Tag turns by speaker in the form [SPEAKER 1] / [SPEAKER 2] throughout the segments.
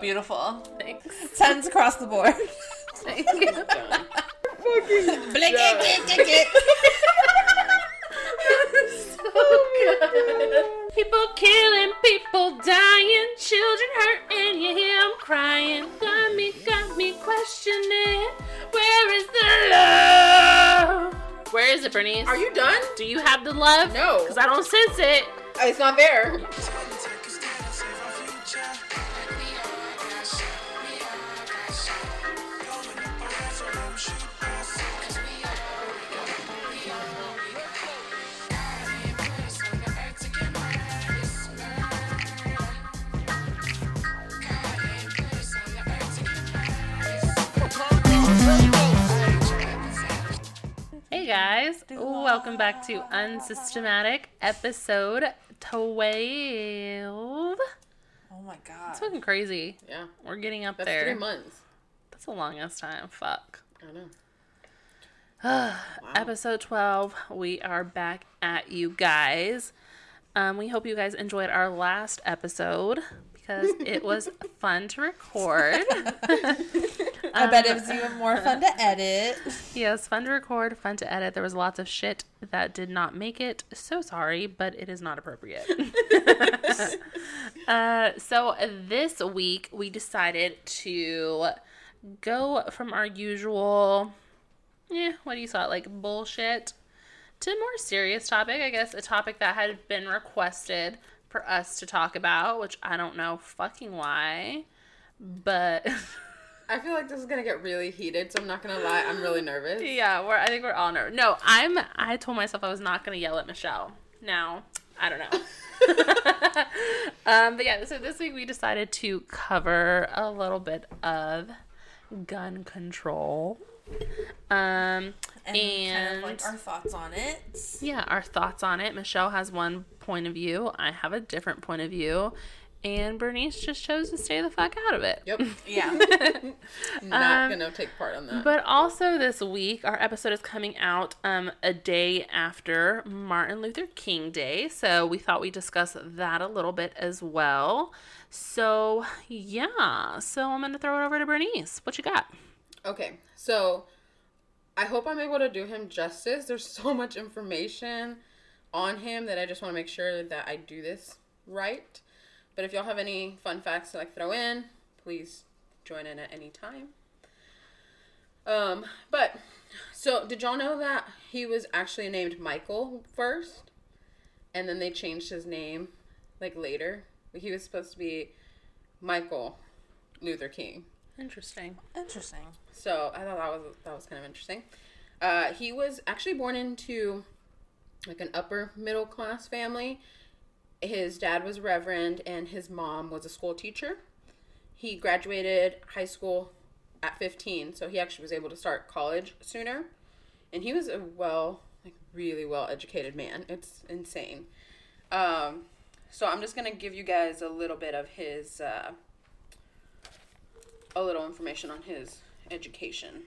[SPEAKER 1] Beautiful.
[SPEAKER 2] Thanks.
[SPEAKER 1] Tens across the board.
[SPEAKER 2] Thank you.
[SPEAKER 3] Done.
[SPEAKER 1] Blink it, get, get, get.
[SPEAKER 2] People killing, people dying, children hurting, you hear them crying. Got me, got me questioning, where is the love? Where is it, Bernice?
[SPEAKER 3] Are you done?
[SPEAKER 2] Do you have the love?
[SPEAKER 3] No.
[SPEAKER 2] Because I don't sense it.
[SPEAKER 3] It's not there.
[SPEAKER 2] guys, welcome back to Unsystematic episode 12.
[SPEAKER 1] Oh my god.
[SPEAKER 2] It's looking crazy.
[SPEAKER 3] Yeah.
[SPEAKER 2] We're getting up
[SPEAKER 3] That's
[SPEAKER 2] there.
[SPEAKER 3] three months.
[SPEAKER 2] That's the longest time. Fuck.
[SPEAKER 3] I know.
[SPEAKER 2] Episode 12. We are back at you guys. Um, we hope you guys enjoyed our last episode because it was fun to record.
[SPEAKER 1] I bet it was even more fun to edit.
[SPEAKER 2] yes, fun to record, fun to edit. There was lots of shit that did not make it. So sorry, but it is not appropriate. uh, so this week we decided to go from our usual, yeah, what do you call it, like bullshit, to a more serious topic. I guess a topic that had been requested for us to talk about, which I don't know fucking why, but.
[SPEAKER 3] I feel like this is gonna get really heated, so I'm not gonna lie. I'm really nervous.
[SPEAKER 2] Yeah, we're. I think we're all nervous. No, I'm. I told myself I was not to yell at Michelle. Now, I don't know. um, but yeah, so this week we decided to cover a little bit of gun control. Um,
[SPEAKER 1] And,
[SPEAKER 2] and,
[SPEAKER 1] kind of like our thoughts on it.
[SPEAKER 2] yeah, our thoughts on it. Michelle has one point of view. I have a different point of view. And Bernice just chose to stay the fuck out of it.
[SPEAKER 3] Yep.
[SPEAKER 1] Yeah.
[SPEAKER 3] Not
[SPEAKER 2] Um,
[SPEAKER 3] gonna take part on that.
[SPEAKER 2] But also this week, our episode is coming out um, a day after Martin Luther King Day. So we thought we'd discuss that a little bit as well. So, yeah. So I'm going to throw it over to Bernice. What you got?
[SPEAKER 3] Okay, so I hope I'm able to do him justice. There's so much information on him that I just want to make sure that I do this right. But if y'all have any fun facts to like throw in, please join in at any time. Um, but so did y'all know that he was actually named Michael first, and then they changed his name like later? He was supposed to be Michael Luther King.
[SPEAKER 2] Interesting.
[SPEAKER 1] Interesting.
[SPEAKER 3] So I thought that was that was kind of interesting. Uh, he was actually born into like an upper middle class family. His dad was a reverend and his mom was a school teacher. He graduated high school at 15, so he actually was able to start college sooner. And he was a well, like really well educated man. It's insane. Um, so I'm just gonna give you guys a little bit of his uh, a little information on his education.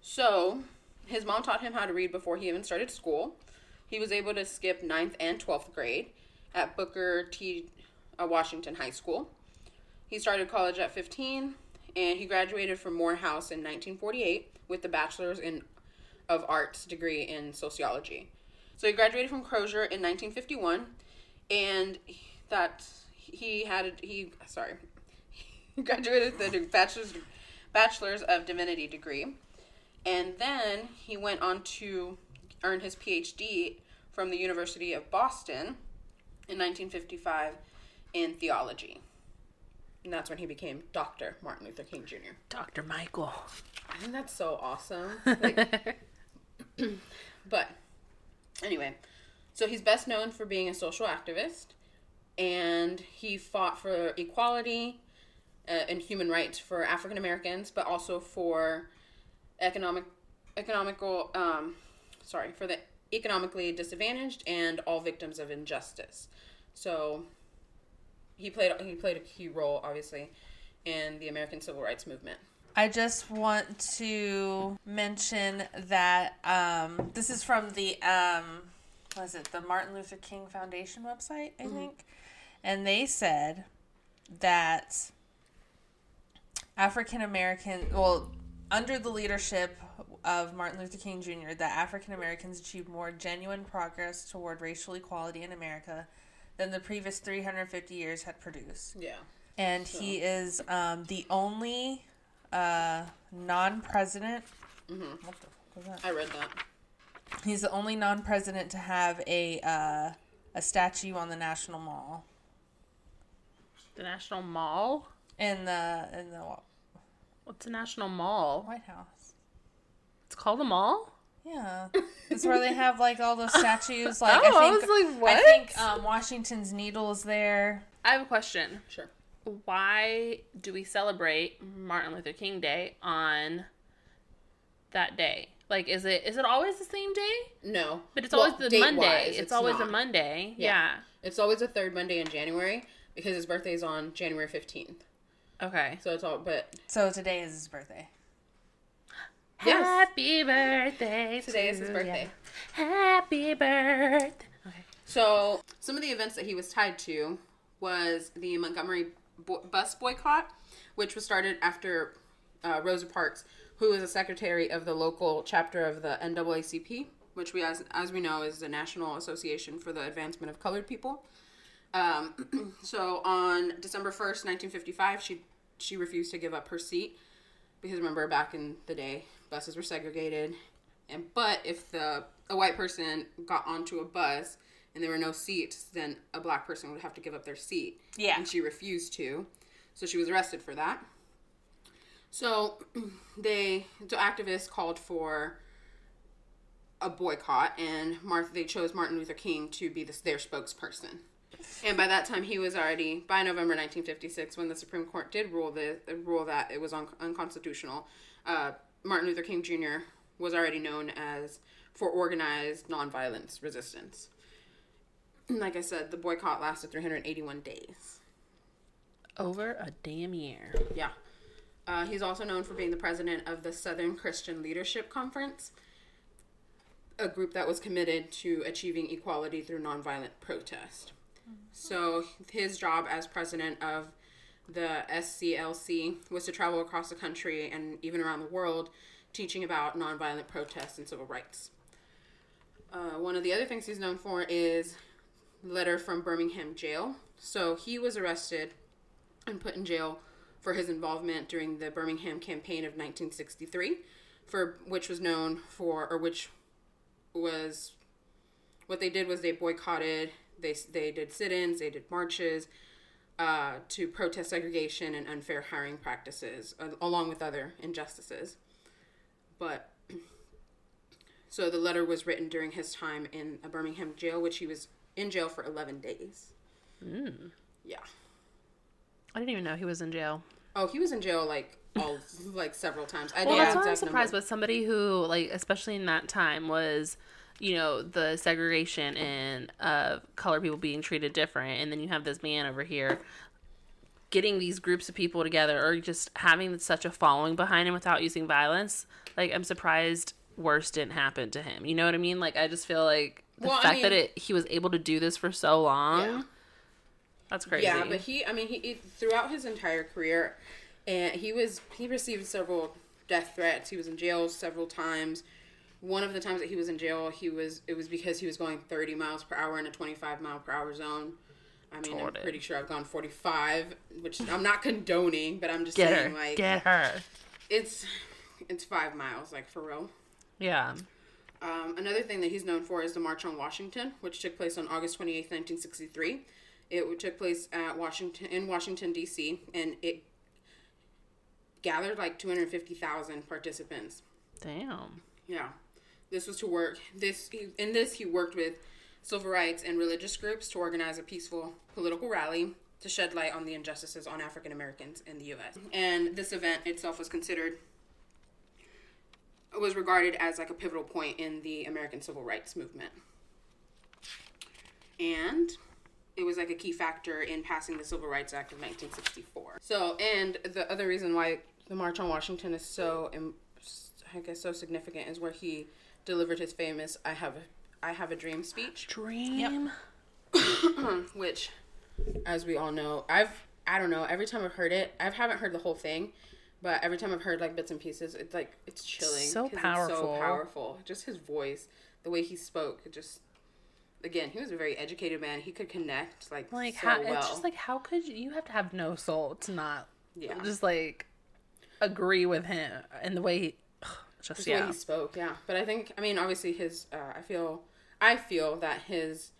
[SPEAKER 3] So, his mom taught him how to read before he even started school. He was able to skip 9th and 12th grade at Booker T. Uh, Washington High School. He started college at 15 and he graduated from Morehouse in 1948 with the bachelor's in of arts degree in sociology. So he graduated from Crozer in 1951 and that he had a, he sorry he graduated the bachelor's bachelor's of divinity degree and then he went on to earn his phd from the university of boston in 1955 in theology and that's when he became dr martin luther king jr
[SPEAKER 2] Dr. Michael.
[SPEAKER 3] i think that's so awesome like, but anyway so he's best known for being a social activist and he fought for equality uh, and human rights for African Americans, but also for economic, economical, um, sorry, for the economically disadvantaged and all victims of injustice. So he played he played a key role, obviously, in the American Civil Rights Movement.
[SPEAKER 1] I just want to mention that um, this is from the um, what is it the Martin Luther King Foundation website, I think, and they said that African American, well, under the leadership of Martin Luther King Jr., that African Americans achieved more genuine progress toward racial equality in America than the previous 350 years had produced.
[SPEAKER 3] Yeah.
[SPEAKER 1] And he is um, the only uh, non president. What the fuck was that?
[SPEAKER 3] I read that.
[SPEAKER 1] He's the only non president to have a, uh, a statue on the National Mall.
[SPEAKER 2] The National Mall?
[SPEAKER 1] In the, in the
[SPEAKER 2] What's a National Mall?
[SPEAKER 1] White House.
[SPEAKER 2] It's called a mall?
[SPEAKER 1] Yeah, it's where they have like all those statues. Like
[SPEAKER 2] Oh, I
[SPEAKER 1] I think,
[SPEAKER 2] was like,
[SPEAKER 1] I think um, Washington's Needle is there.
[SPEAKER 2] I have a question.
[SPEAKER 3] Sure.
[SPEAKER 2] Why do we celebrate Martin Luther King Day on that day? Like, is it is it always the same day?
[SPEAKER 3] No.
[SPEAKER 2] But it's
[SPEAKER 3] Well,
[SPEAKER 2] always the
[SPEAKER 3] date-wise,
[SPEAKER 2] Monday. It's, always a. Monday.
[SPEAKER 3] Yeah.
[SPEAKER 2] Yeah.
[SPEAKER 3] It's always the third Monday in January because his birthday is on January 15th.
[SPEAKER 2] Okay.
[SPEAKER 3] So it's all, but
[SPEAKER 1] So today is his birthday.
[SPEAKER 3] Yes.
[SPEAKER 2] Happy birthday.
[SPEAKER 3] today is his
[SPEAKER 2] ya.
[SPEAKER 3] birthday.
[SPEAKER 2] Happy birthday. Okay.
[SPEAKER 3] So some of the events that he was tied to was the Montgomery bo- bus boycott, which was started after uh, Rosa Parks, who was a secretary of the local chapter of the NAACP, which we, as, as we know, is the National Association for the Advancement of Colored People. Um, so on December first, nineteen fifty-five, she she refused to give up her seat because remember back in the day, buses were segregated, and but if the a white person got onto a bus and there were no seats, then a black person would have to give up their seat.
[SPEAKER 1] Yeah.
[SPEAKER 3] and she refused to, so she was arrested for that. So they the activists called for a boycott, and Martha they chose Martin Luther King to be the, their spokesperson. And by that time, he was already by November 1956, when the Supreme Court did rule the rule that it was un, unconstitutional. Uh, Martin Luther King Jr. was already known as for organized nonviolence resistance. And Like I said, the boycott lasted 381 days.
[SPEAKER 2] Over a damn year.
[SPEAKER 3] Yeah. Uh, he's also known for being the president of the Southern Christian Leadership Conference, a group that was committed to achieving equality through nonviolent protest. So his job as president of the SCLC was to travel across the country and even around the world teaching about nonviolent protests and civil rights. Uh, one of the other things he's known for is letter from Birmingham jail. So he was arrested and put in jail for his involvement during the Birmingham campaign of 1963, for which was known for or which was what they did was they boycotted they they did sit-ins they did marches uh, to protest segregation and unfair hiring practices uh, along with other injustices. But so the letter was written during his time in a birmingham jail which he was in jail for 11 days. Yeah.
[SPEAKER 2] I didn't even know he was in jail.
[SPEAKER 3] oh he was in jail like all like several times. I
[SPEAKER 2] Well, that's why I'm surprised
[SPEAKER 3] number.
[SPEAKER 2] with. Somebody who, like, especially in that time, was, you know, the segregation and uh, colored people being treated different, and then you have this man over here getting these groups of people together, or just having such a following behind him without using violence. Like, I'm surprised worse didn't happen to him. You know what I mean? Like, I just feel like the
[SPEAKER 3] Well, I
[SPEAKER 2] fact that it he was able to do this for so long.
[SPEAKER 3] Yeah.
[SPEAKER 2] That's crazy.
[SPEAKER 3] Yeah, but he, I mean, he, he throughout his entire career, and he was he received several death threats. He was in jail several times. One of the times that he was in jail, he was it was because he was going 30 miles per hour in a 25 mile per hour zone. I mean, I'm pretty sure I've gone 45, which I'm not condoning, but I'm just
[SPEAKER 2] get
[SPEAKER 3] saying
[SPEAKER 2] her,
[SPEAKER 3] like
[SPEAKER 2] get her.
[SPEAKER 3] it's it's five miles, like for real.
[SPEAKER 2] Yeah.
[SPEAKER 3] Um, another thing that he's known for is the March on Washington, which took place on August 28, 1963. It took place at Washington in Washington D.C. and it gathered like 250,000 participants.
[SPEAKER 2] Damn.
[SPEAKER 3] Yeah, this was to work. This in this he worked with civil rights and religious groups to organize a peaceful political rally to shed light on the injustices on African Americans in the U.S. And this event itself was considered was regarded as like a pivotal point in the American civil rights movement. And it was like a key factor in passing the Civil Rights Act of 1964. So, and the other reason why the March on Washington is so, I guess, so significant is where he delivered his famous "I have, a, I have a dream" speech,
[SPEAKER 2] Dream.
[SPEAKER 3] which, as we all know, I've, I don't know, every time I've heard it, I haven't heard the whole thing, But every time I've heard like bits and pieces, it's like it's chilling.
[SPEAKER 2] So powerful.
[SPEAKER 3] so powerful. Just his voice, the way he spoke, it just. Again, he was a very educated man. He could connect like,
[SPEAKER 2] Like
[SPEAKER 3] so
[SPEAKER 2] how
[SPEAKER 3] well.
[SPEAKER 2] it's just like how could you you have to have no soul to not
[SPEAKER 3] yeah,
[SPEAKER 2] just like agree with him and the way he just
[SPEAKER 3] just the
[SPEAKER 2] yeah.
[SPEAKER 3] way he spoke. Yeah, but I think I mean obviously his. Uh, I feel I feel that his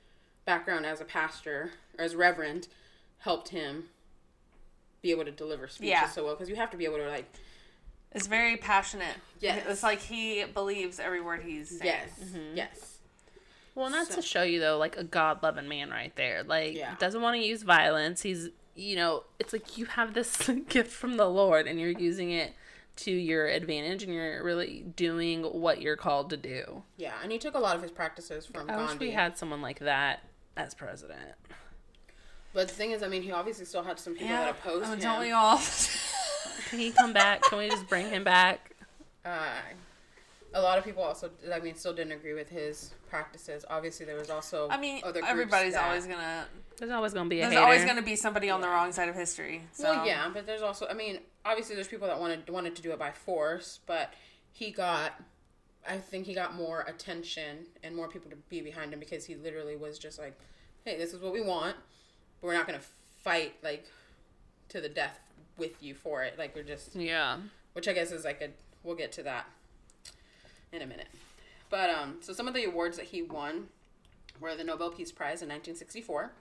[SPEAKER 3] background as a pastor or as reverend helped him be able to deliver speeches
[SPEAKER 1] Yeah.
[SPEAKER 3] so well because you have to be able to like
[SPEAKER 1] It's very passionate.
[SPEAKER 3] Yes.
[SPEAKER 1] It's like he believes every word he's saying.
[SPEAKER 3] yes
[SPEAKER 2] Mm-hmm.
[SPEAKER 3] yes
[SPEAKER 2] Well, and that's
[SPEAKER 3] So-
[SPEAKER 2] to show you though, like a God loving man right there. Like
[SPEAKER 3] Yeah.
[SPEAKER 2] doesn't want to use violence. He's you know, it's like you have this gift from the Lord and you're using it to your advantage and you're really doing what you're called to do.
[SPEAKER 3] yeah and he took a lot of his practices from
[SPEAKER 2] I wish
[SPEAKER 3] Gandhi
[SPEAKER 2] we had someone like that as president.
[SPEAKER 3] but the thing is I mean he obviously still had some people
[SPEAKER 1] Yeah.
[SPEAKER 3] that opposed
[SPEAKER 1] mean,
[SPEAKER 3] him
[SPEAKER 1] don't we all?
[SPEAKER 2] Can he come back? Can we just bring him back?
[SPEAKER 3] uh, a lot of people also I mean still didn't agree with his practices obviously there was also
[SPEAKER 1] I mean,
[SPEAKER 3] other
[SPEAKER 1] everybody's
[SPEAKER 3] that-
[SPEAKER 1] always gonna.
[SPEAKER 2] There's always gonna be a
[SPEAKER 1] There's
[SPEAKER 2] hater.
[SPEAKER 1] always gonna be somebody on the wrong side of history. So.
[SPEAKER 3] Well, yeah, but there's also, I mean, obviously there's people that wanted wanted to do it by force, but he got, I think he got more attention and more people to be behind him because he literally was just like, hey, this is what we want, but we're not gonna fight like to the death with you for it. Like we're just,
[SPEAKER 2] Yeah.
[SPEAKER 3] which I guess is like a, we'll get to that in a minute. But um, so some of the awards that he won were the Nobel Peace Prize in 1964.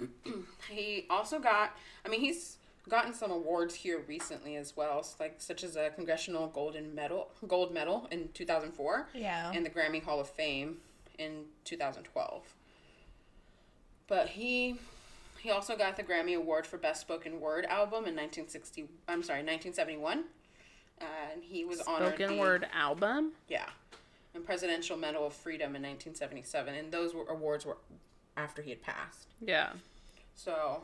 [SPEAKER 3] he also got, I mean, he's gotten some awards here recently as well, like such as a Congressional Golden Medal, Gold Medal in 2004,
[SPEAKER 1] Yeah.
[SPEAKER 3] and the Grammy Hall of Fame in 2012. But he he also got the Grammy Award for Best Spoken Word Album in 1960. I'm sorry, 1971. Uh, and he was honored
[SPEAKER 2] Spoken
[SPEAKER 3] the-
[SPEAKER 2] word album.
[SPEAKER 3] yeah, and Presidential Medal of Freedom in 1977, and those were, awards were after he had passed.
[SPEAKER 2] Yeah.
[SPEAKER 3] So,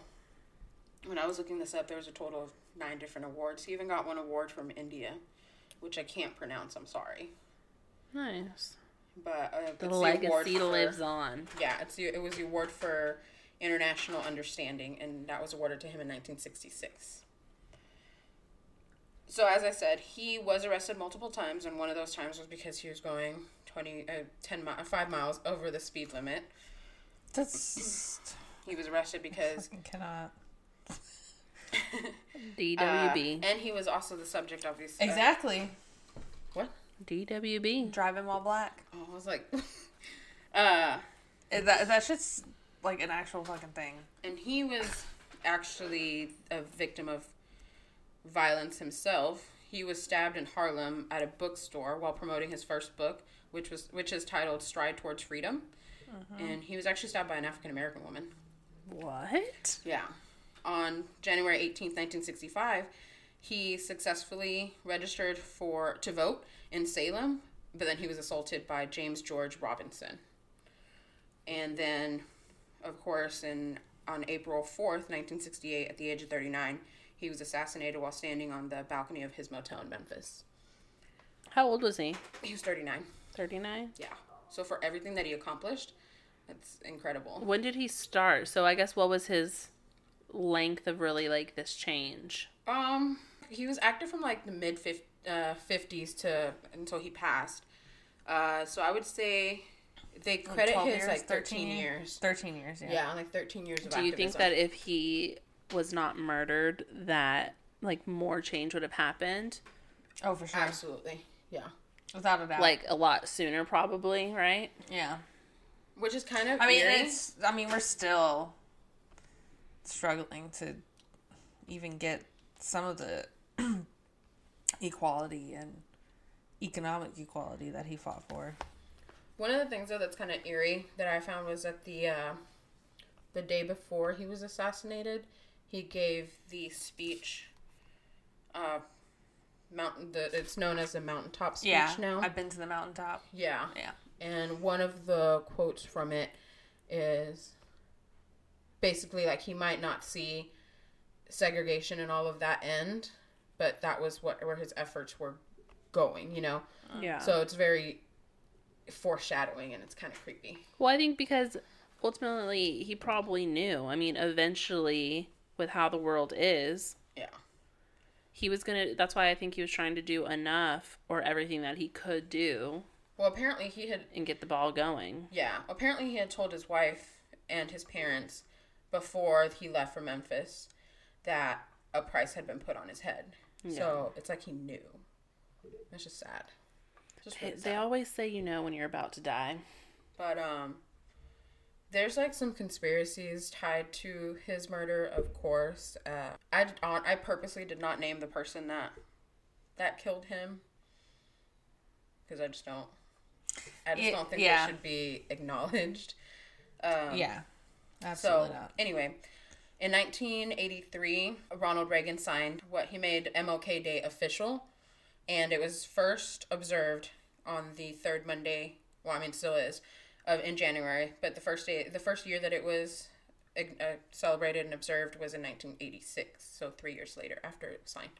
[SPEAKER 3] when I was looking this up, there was a total of nine different awards. He even got one award from India, which I can't pronounce. I'm sorry,
[SPEAKER 2] Nice.
[SPEAKER 3] but uh,
[SPEAKER 2] The legacy
[SPEAKER 3] for-
[SPEAKER 2] lives on.
[SPEAKER 3] Yeah, it's the, it was the award for international understanding, and that was awarded to him in 1966. So, as I said, he was arrested multiple times, and one of those times was because he was going 20, uh, 10 mi- 5 miles over the speed limit.
[SPEAKER 1] That's.
[SPEAKER 3] He was arrested because
[SPEAKER 1] fucking cannot.
[SPEAKER 2] DWB.
[SPEAKER 3] Uh, and he was also the subject of these. uh,
[SPEAKER 1] Exactly.
[SPEAKER 3] what?
[SPEAKER 2] DWB.
[SPEAKER 1] Driving while black.
[SPEAKER 3] Oh, I was like, uh,
[SPEAKER 1] Is that that shit's like an actual fucking thing.
[SPEAKER 3] and he was actually a victim of violence himself. He was stabbed in Harlem at a bookstore while promoting his first book, which was which is titled "Stride Towards Freedom," mm-hmm. and he was actually stabbed by an African American woman.
[SPEAKER 2] What?
[SPEAKER 3] Yeah. On January 18th, 1965, he successfully registered for to vote in Selma, but then he was assaulted by James George Robinson. And then of course in on April 4th, 1968 at the age of 39, he was assassinated while standing on the balcony of his motel in Memphis.
[SPEAKER 2] How old was he?
[SPEAKER 3] He was 39.
[SPEAKER 2] 39?
[SPEAKER 3] Yeah. So for everything that he accomplished, that's incredible.
[SPEAKER 2] When did he start? So I guess what was his length of really like this change?
[SPEAKER 3] Um, he was active from like the mid uh, fifties to until he passed. Uh, so I would say they credit
[SPEAKER 1] 12
[SPEAKER 3] his
[SPEAKER 1] years,
[SPEAKER 3] like thirteen years.
[SPEAKER 1] Thirteen years. Yeah.
[SPEAKER 3] Yeah, like thirteen years of
[SPEAKER 2] Do you think that if he was not murdered that like more change would have happened?
[SPEAKER 1] Oh, for sure.
[SPEAKER 3] absolutely, yeah.
[SPEAKER 1] Without a doubt.
[SPEAKER 2] Like a lot sooner probably, right?
[SPEAKER 1] Yeah.
[SPEAKER 3] Which is kind of
[SPEAKER 1] I mean,
[SPEAKER 3] eerie.
[SPEAKER 1] it's. I mean, we're still struggling to even get some of the equality and economic equality that he fought for.
[SPEAKER 3] One of the things though that's kind of eerie that I found was that the uh, the day before he was assassinated, he gave the speech. Uh, mountain. The it's known as the mountaintop speech
[SPEAKER 1] Yeah.
[SPEAKER 3] now.
[SPEAKER 1] I've been to the mountaintop.
[SPEAKER 3] yeah.
[SPEAKER 1] Yeah.
[SPEAKER 3] And one of the quotes from it is basically like he might not see segregation and all of that end, but that was what where his efforts were going, you know.
[SPEAKER 2] Yeah.
[SPEAKER 3] So it's very foreshadowing and it's kind of creepy.
[SPEAKER 2] Well, I think because ultimately he probably knew. I mean, eventually, with how the world is,
[SPEAKER 3] Yeah.
[SPEAKER 2] he was gonna. That's why I think he was trying to do enough or everything that he could do
[SPEAKER 3] Well, apparently he had
[SPEAKER 2] and get the ball going.
[SPEAKER 3] Yeah, apparently he had told his wife and his parents before he left for Memphis that a price had been put on his head. So it's like he knew. It's just sad. Just
[SPEAKER 2] They,
[SPEAKER 3] really
[SPEAKER 2] they
[SPEAKER 3] sad.
[SPEAKER 2] always say you know when you're about to die.
[SPEAKER 3] But um, there's like some conspiracies tied to his murder. Of course, uh, I I purposely did not name the person that that killed him because I just don't. I just
[SPEAKER 1] It-
[SPEAKER 3] don't think
[SPEAKER 1] yeah.
[SPEAKER 3] they should be acknowledged. Um,
[SPEAKER 1] yeah,
[SPEAKER 3] So,
[SPEAKER 1] absolutely not.
[SPEAKER 3] anyway, in 1983, Ronald Reagan signed what he made MLK Day official, and it was first observed on the third Monday. Well, I mean, still is, of in January. But the first day, the first year that it was uh, celebrated and observed was in 1986. So three years later, after it was signed,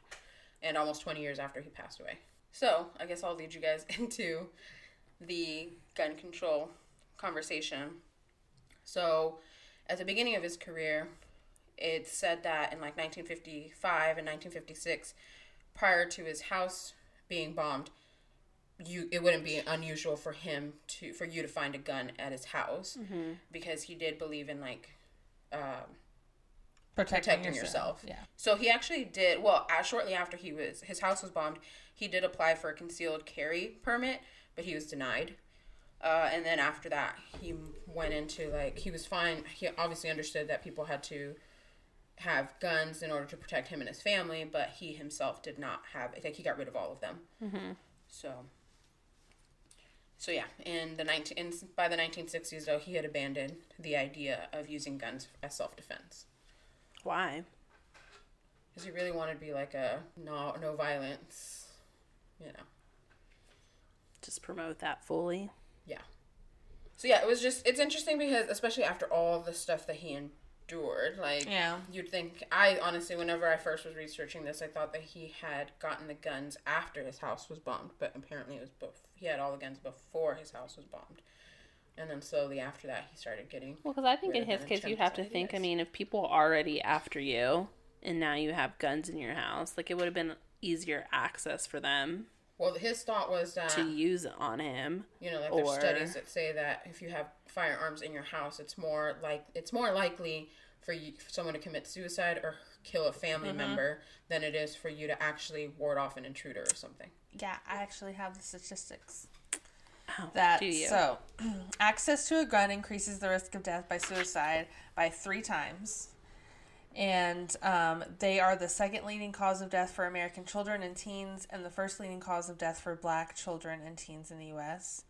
[SPEAKER 3] and almost 20 years after he passed away. So I guess I'll lead you guys into the gun control conversation. So, at the beginning of his career, it said that in like 1955 and 1956, prior to his house being bombed, you it wouldn't be unusual for him to for you to find a gun at his house because he did believe in like um,
[SPEAKER 1] Protecting,
[SPEAKER 3] protecting yourself.
[SPEAKER 1] Yeah.
[SPEAKER 3] So he actually did well. Uh, shortly after he was his house was bombed, he did apply for a concealed carry permit, but he was denied. Uh, and then after that, he went into like he was fine. He obviously understood that people had to have guns in order to protect him and his family, but he himself did not have. I think he got rid of all of them. Mm-hmm. So. So yeah, in the nineteen in, by the nineteen sixties though, he had abandoned the idea of using guns as self defense
[SPEAKER 2] Why?
[SPEAKER 3] because he really wanted to be like a no no violence, you know.
[SPEAKER 2] Just promote that fully.
[SPEAKER 3] Yeah. So yeah, it was just it's interesting because especially after all the stuff that he endured, like
[SPEAKER 1] Yeah.
[SPEAKER 3] you'd think I honestly whenever I first was researching this, I thought that he had gotten the guns after his house was bombed, but apparently it was bef- he had all the guns before his house was bombed. And then slowly after that, he started getting
[SPEAKER 2] Well, because I think in his case, you'd have to think. I mean, if people are already after you, and now you have guns in your house, like it would have been easier access for them
[SPEAKER 3] well. His thought was that
[SPEAKER 2] to use on him.
[SPEAKER 3] you know like there's studies that say that if you have firearms in your house it's more like it's more likely for you for someone to commit suicide or kill a family mm-hmm. member than it is for you to actually ward off an intruder or something
[SPEAKER 1] Yeah, I actually have the statistics.
[SPEAKER 2] Oh,
[SPEAKER 1] That so access to a gun increases the risk of death by suicide by three times. And um, they are the second leading cause of death for American children and teens, and the first leading cause of death for black children and teens in the U.S.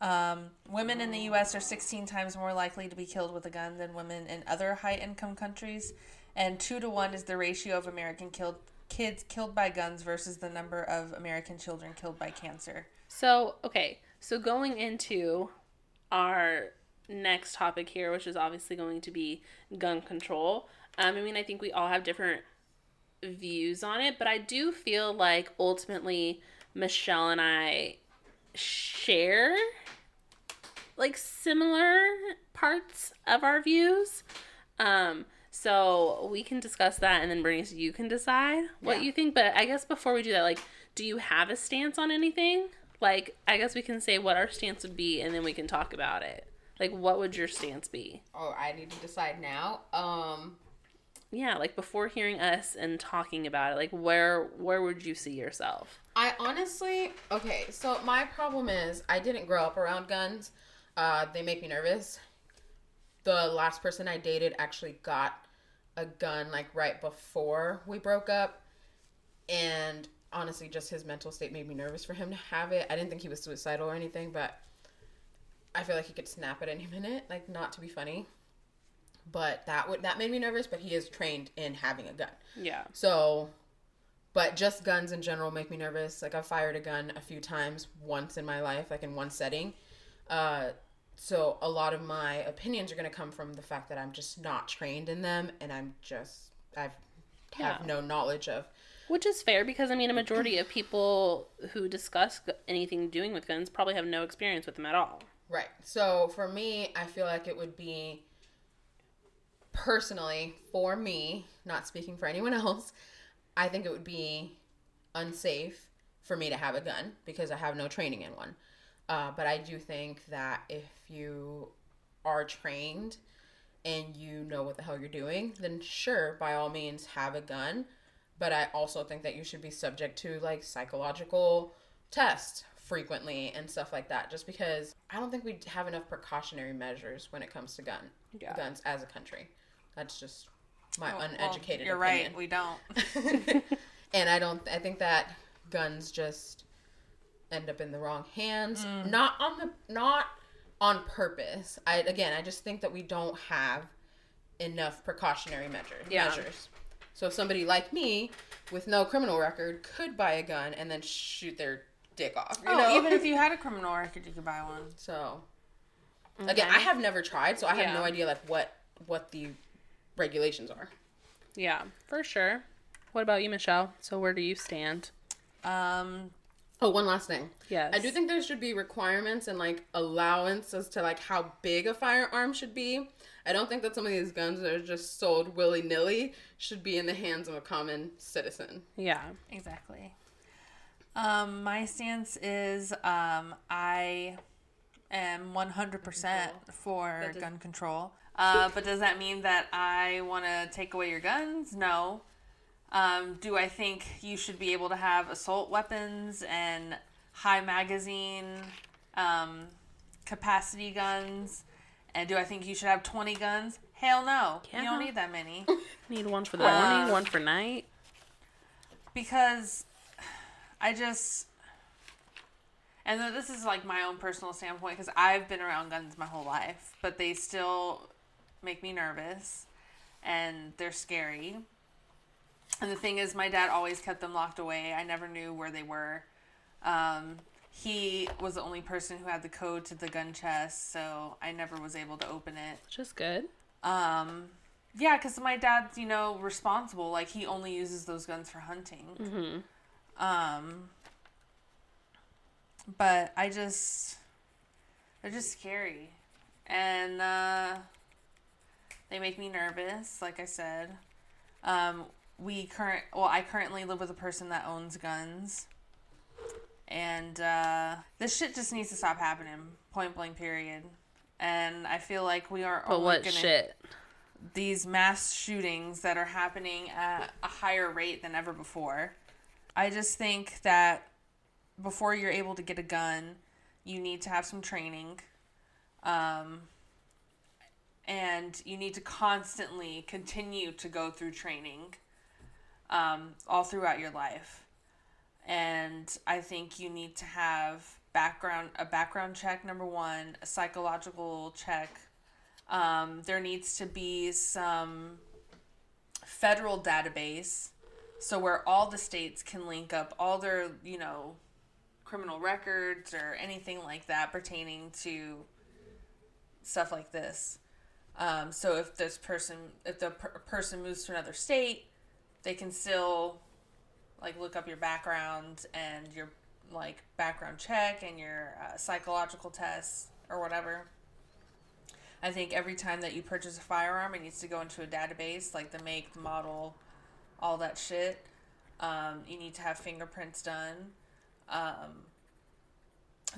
[SPEAKER 1] Um, women in the U.S. are 16 times more likely to be killed with a gun than women in other high income countries, and 2 to 1 is the ratio of American killed kids killed by guns versus the number of American children killed by cancer.
[SPEAKER 2] So, okay. So, going into our next topic here, which is obviously going to be gun control. Um, I mean, I think we all have different views on it, but I do feel like ultimately Michelle and I share like similar parts of our views. Um, so we can discuss that, and then Bernice, you can decide what
[SPEAKER 3] Yeah.
[SPEAKER 2] you think. But I guess before we do that, like, do you have a stance on anything? Like, I guess we can say what our stance would be, and then we can talk about it. Like, what would your stance be?
[SPEAKER 3] oh i need to decide now um
[SPEAKER 2] Yeah, like before hearing us and talking about it, like where where would you see yourself?
[SPEAKER 3] I honestly, okay, so my problem is I didn't grow up around guns. Uh, they make me nervous. The last person I dated actually got a gun like right before we broke up. And honestly, just his mental state made me nervous for him to have it. I didn't think he was suicidal or anything, but I feel like he could snap at any minute, like not to be funny. But that would that made me nervous, but he is trained in having a gun.
[SPEAKER 2] Yeah.
[SPEAKER 3] So, but just guns in general make me nervous. Like I've fired a gun a few times once in my life, like in one setting. Uh, so a lot of my opinions are going to come from the fact that I'm just not trained in them, and I'm just I've have no knowledge of.
[SPEAKER 2] Which is fair because I mean a majority of people who discuss anything doing with guns probably have no experience with them at all.
[SPEAKER 3] Right. So for me, I feel like it would be personally for me, not speaking for anyone else. I think it would be unsafe for me to have a gun because I have no training in one. Uh, but I do think that if you are trained and you know what the hell you're doing, then sure, by all means, have a gun. But I also think that you should be subject to like psychological tests frequently and stuff like that just because I don't think we have enough precautionary measures when it comes to gun
[SPEAKER 2] Yeah.
[SPEAKER 3] guns as a country. That's just my
[SPEAKER 1] Well,
[SPEAKER 3] uneducated
[SPEAKER 1] you're
[SPEAKER 3] opinion.
[SPEAKER 1] right. We don't.
[SPEAKER 3] and I don't I think that guns just end up in the wrong hands.
[SPEAKER 1] Mm.
[SPEAKER 3] Not on the not on purpose. I again I just think that we don't have enough precautionary measures
[SPEAKER 2] Yeah.
[SPEAKER 3] measures. So if somebody like me with no criminal record could buy a gun and then shoot their dick off. You
[SPEAKER 1] oh,
[SPEAKER 3] know?
[SPEAKER 1] even if you had a criminal record, you could buy one.
[SPEAKER 3] so again, I have never tried, so I have
[SPEAKER 2] Yeah.
[SPEAKER 3] no idea like what what the regulations are.
[SPEAKER 2] Yeah, for sure. What about you, Michelle? So where do you stand?
[SPEAKER 1] Um,
[SPEAKER 3] Oh, one last thing.
[SPEAKER 2] Yes.
[SPEAKER 3] I do think there should be requirements and like allowance as to like how big a firearm should be. I don't think that some of these guns that are just sold willy nilly should be in the hands of a common citizen.
[SPEAKER 2] Yeah.
[SPEAKER 1] exactly. Um, my stance is um, I am 100% for gun control. Uh, but does that mean that I want to take away your guns? No. Um, do I think you should be able to have assault weapons and high magazine um, capacity guns? And do I think you should have 20 guns? Hell no. You don't need that many.
[SPEAKER 2] Need one for the
[SPEAKER 1] Uh,
[SPEAKER 2] morning, one for night.
[SPEAKER 1] because I just and this is like my own personal standpoint because I've been around guns my whole life, but they still make me nervous and they're scary. And the thing is, my dad always kept them locked away. I never knew where they were. Um, he was the only person who had the code to the gun chest, so I never was able to open it.
[SPEAKER 2] Which is good.
[SPEAKER 1] Um, yeah, because my dad's, you know, responsible. Like, he only uses those guns for hunting.
[SPEAKER 2] Mm-hmm.
[SPEAKER 1] Um, but I just, they're just scary. And, uh, they make me nervous, like I said. Um, we current, well, I currently live with a person that owns guns. And, uh, this shit just needs to stop happening, point blank, period. And I feel like we are
[SPEAKER 2] But what
[SPEAKER 1] gonna
[SPEAKER 2] shit?
[SPEAKER 1] these mass shootings that are happening at a higher rate than ever before. I just think that before you're able to get a gun, you need to have some training. Um, and you need to constantly continue to go through training um, all throughout your life. And I think you need to have background a background check number one, a psychological check um, there needs to be some federal database so where all the states can link up all their you know criminal records or anything like that pertaining to stuff like this um, so if this person if the per- person moves to another state they can still like look up your background and your like background check and your uh, psychological tests or whatever I think every time that you purchase a firearm, it needs to go into a database, like the make, the model, all that shit. Um, you need to have fingerprints done. Um,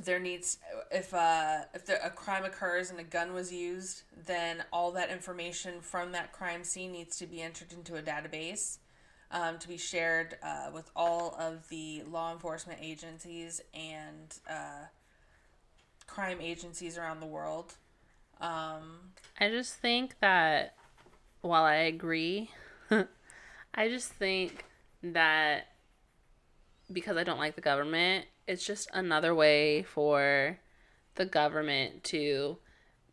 [SPEAKER 1] there needs if uh, if the, a crime occurs and a gun was used, then all that information from that crime scene needs to be entered into a database um, to be shared uh, with all of the law enforcement agencies and uh, crime agencies around the world. Um,
[SPEAKER 2] I just think that while I agree, I just think that because I don't like the government, it's just another way for the government to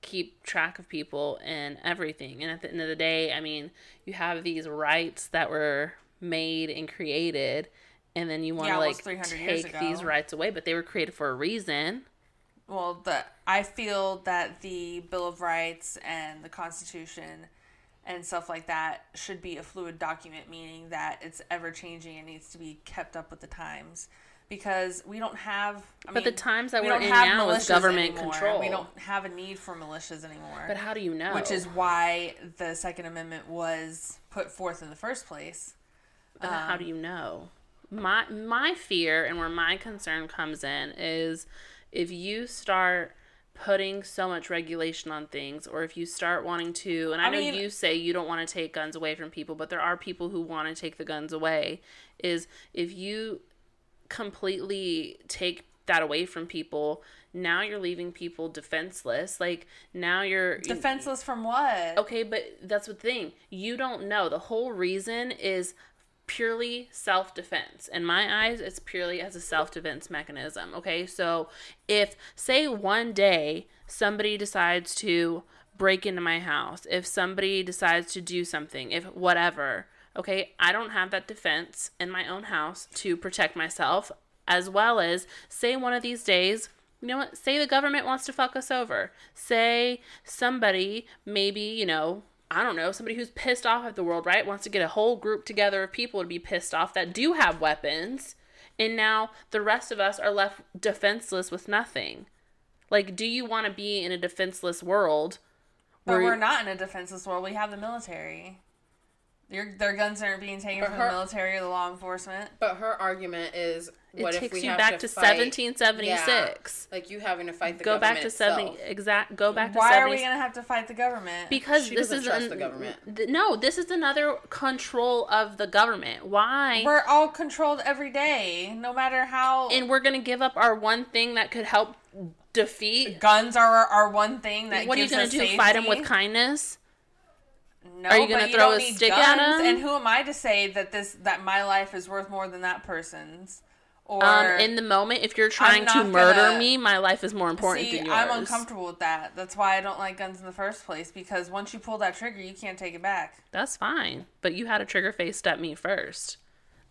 [SPEAKER 2] keep track of people and everything. And at the end of the day, I mean, you have these rights that were made and created, and then you want to
[SPEAKER 1] almost
[SPEAKER 2] like take these rights away, but they were created for a reason.
[SPEAKER 1] well, the I feel that the Bill of Rights and the Constitution and stuff like that should be a fluid document, meaning that it's ever changing and needs to be kept up with the times. Because we don't have, I
[SPEAKER 2] But the times that
[SPEAKER 1] we
[SPEAKER 2] we're
[SPEAKER 1] don't
[SPEAKER 2] in
[SPEAKER 1] have
[SPEAKER 2] now is government
[SPEAKER 1] anymore.
[SPEAKER 2] control.
[SPEAKER 1] We don't have a need for militias anymore.
[SPEAKER 2] But how do you know?
[SPEAKER 1] which is why the Second Amendment was put forth in the first place.
[SPEAKER 2] But how do you know? My my fear and where my concern comes in is if you start putting so much regulation on things or if you start wanting to and I,
[SPEAKER 1] I
[SPEAKER 2] know
[SPEAKER 1] mean-
[SPEAKER 2] you say you don't want to take guns away from people, but there are people who want to take the guns away is if you completely take that away from people, now you're leaving people defenseless. Like now you're
[SPEAKER 1] Defenseless from what?
[SPEAKER 2] Okay, but that's the thing. You don't know. The whole reason is purely self defense. In my eyes, it's purely as a self defense mechanism. Okay, so if, say, one day somebody decides to break into my house, if somebody decides to do something, if whatever, okay, I don't have that defense in my own house to protect myself, as well as, say, one of these days, you know what? Say the government wants to fuck us over. Say somebody, maybe, you know, I don't know, somebody who's pissed off at the world, right? Wants to get a whole group together of people to be pissed off that do have weapons. And now the rest of us are left defenseless with nothing. Like, do you want to be in a defenseless world?
[SPEAKER 1] But
[SPEAKER 2] where-
[SPEAKER 1] we're not in a defenseless world. We have the military. Your, their guns aren't being taken
[SPEAKER 3] But
[SPEAKER 1] from
[SPEAKER 3] her-
[SPEAKER 1] the military or the law enforcement.
[SPEAKER 3] But her argument is, what
[SPEAKER 2] it
[SPEAKER 3] if
[SPEAKER 2] takes
[SPEAKER 3] we
[SPEAKER 2] you
[SPEAKER 3] have
[SPEAKER 2] back
[SPEAKER 3] to,
[SPEAKER 2] to,
[SPEAKER 3] fight-
[SPEAKER 2] 1776.
[SPEAKER 3] Yeah, like you having to fight the government.
[SPEAKER 2] Go back to
[SPEAKER 3] itself.
[SPEAKER 2] 70 exact go back to
[SPEAKER 1] Why
[SPEAKER 2] 70
[SPEAKER 1] are we going to have to fight the government?
[SPEAKER 2] because
[SPEAKER 3] She
[SPEAKER 2] this
[SPEAKER 3] doesn't
[SPEAKER 2] is
[SPEAKER 3] trust
[SPEAKER 2] an-
[SPEAKER 3] the government.
[SPEAKER 2] th- no this is another control of the government why
[SPEAKER 1] We're all controlled every day, no matter how.
[SPEAKER 2] and we're gonna give up our one thing that could help defeat
[SPEAKER 1] guns are our one thing that
[SPEAKER 2] what are you gonna do
[SPEAKER 1] Safety.
[SPEAKER 2] fight them with kindness
[SPEAKER 1] No,
[SPEAKER 2] Are you gonna throw a stick at
[SPEAKER 1] guns,
[SPEAKER 2] 'em?
[SPEAKER 1] And who am I to say that this that my life is worth more than that person's? Or
[SPEAKER 2] um in the moment if you're trying to murder
[SPEAKER 1] gonna-
[SPEAKER 2] me my life is more important
[SPEAKER 1] see,
[SPEAKER 2] than yours
[SPEAKER 1] I'm uncomfortable with that. That's why I don't like guns in the first place because once you pull that trigger, you can't take it back.
[SPEAKER 2] that's fine but you had a trigger faced at me first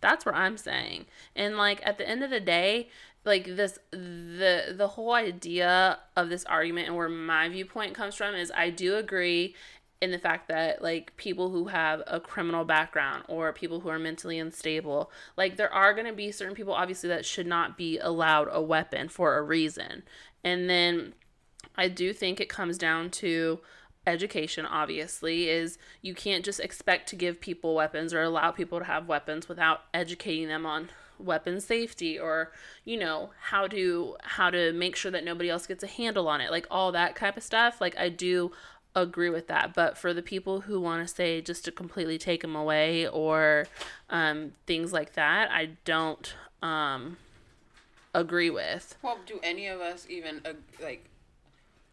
[SPEAKER 2] that's what i'm saying and like at the end of the day like this the the whole idea of this argument and where my viewpoint comes from is i do agree in the fact that like people who have a criminal background or people who are mentally unstable like there are going to be certain people obviously that should not be allowed a weapon for a reason. And then I do think it comes down to education obviously is you can't just expect to give people weapons or allow people to have weapons without educating them on weapon safety or you know how to how to make sure that nobody else gets a handle on it like all that type of stuff. Like I do agree with that but for the people who want to say just to completely take them away or um, things like that I don't um, agree with
[SPEAKER 3] Well, do any of us even like?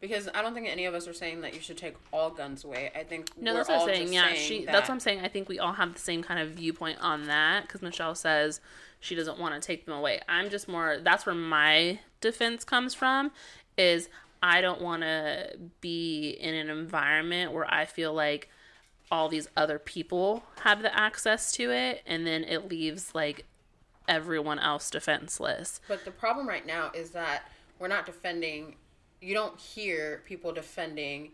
[SPEAKER 3] Because I don't think any of us are saying that you should take all guns away. I think
[SPEAKER 2] No,
[SPEAKER 3] we're
[SPEAKER 2] that's what
[SPEAKER 3] all
[SPEAKER 2] I'm saying. Yeah,
[SPEAKER 3] saying
[SPEAKER 2] she.
[SPEAKER 3] that,
[SPEAKER 2] That's what I'm saying. I think we all have the same kind of viewpoint on that because Michelle says she doesn't want to take them away. I'm just more. That's where my defense comes from. Is I don't want to be in an environment where I feel like all these other people have the access to it, and then it leaves like everyone else defenseless.
[SPEAKER 3] But the problem right now is that we're not defending. You don't hear people defending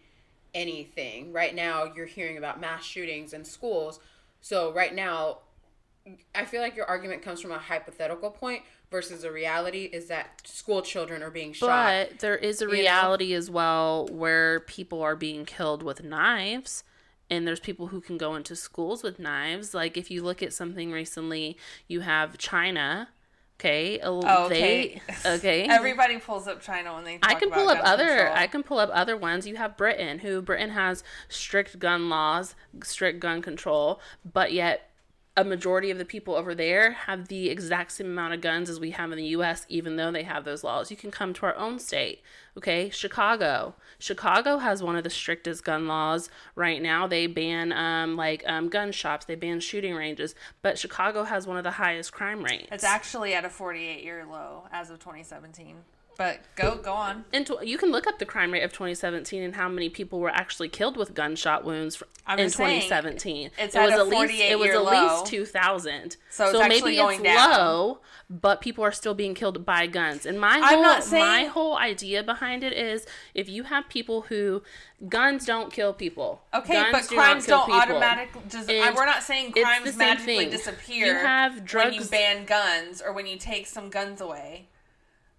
[SPEAKER 3] anything. Right now, you're hearing about mass shootings in schools. So, right now, I feel like your argument comes from a hypothetical point versus a reality is that school children are being shot.
[SPEAKER 2] But there is a
[SPEAKER 3] know?
[SPEAKER 2] reality as well where people are being killed with knives. And there's people who can go into schools with knives. Like if you look at something recently, you have China. Okay.
[SPEAKER 1] Oh, okay.
[SPEAKER 2] They, okay.
[SPEAKER 1] Everybody pulls up China when they. Talk
[SPEAKER 2] I can
[SPEAKER 1] about
[SPEAKER 2] pull up other
[SPEAKER 1] control.
[SPEAKER 2] I can pull up other ones. You have Britain, who Britain has strict gun laws, strict gun control, but yet a majority of the people over there have the exact same amount of guns as we have in the US even though they have those laws. You can come to our own state. Okay? Chicago. Chicago has one of the strictest gun laws right now. They ban um like um gun shops, they ban shooting ranges, but Chicago has one of the highest crime rates.
[SPEAKER 1] It's actually at a 48 year low as of 2017. But go go on.
[SPEAKER 2] And tw- you can look up the crime rate of 2017 and how many people were actually killed with gunshot wounds in 2017.
[SPEAKER 1] it's
[SPEAKER 2] it
[SPEAKER 1] at
[SPEAKER 2] was at least it was at
[SPEAKER 1] low.
[SPEAKER 2] least 2,000.
[SPEAKER 1] So actually
[SPEAKER 2] maybe
[SPEAKER 1] going
[SPEAKER 2] it's
[SPEAKER 1] down.
[SPEAKER 2] low, but people are still being killed by guns. And my whole
[SPEAKER 1] saying-
[SPEAKER 2] my whole idea behind it is if you have people who guns don't kill people.
[SPEAKER 1] Okay,
[SPEAKER 2] Guns
[SPEAKER 1] but
[SPEAKER 2] do
[SPEAKER 1] crimes don't automatically just. We're not saying crimes magically
[SPEAKER 2] thing.
[SPEAKER 1] disappear.
[SPEAKER 2] You have
[SPEAKER 1] when you
[SPEAKER 2] drugs-
[SPEAKER 1] ban guns or when you take some guns away.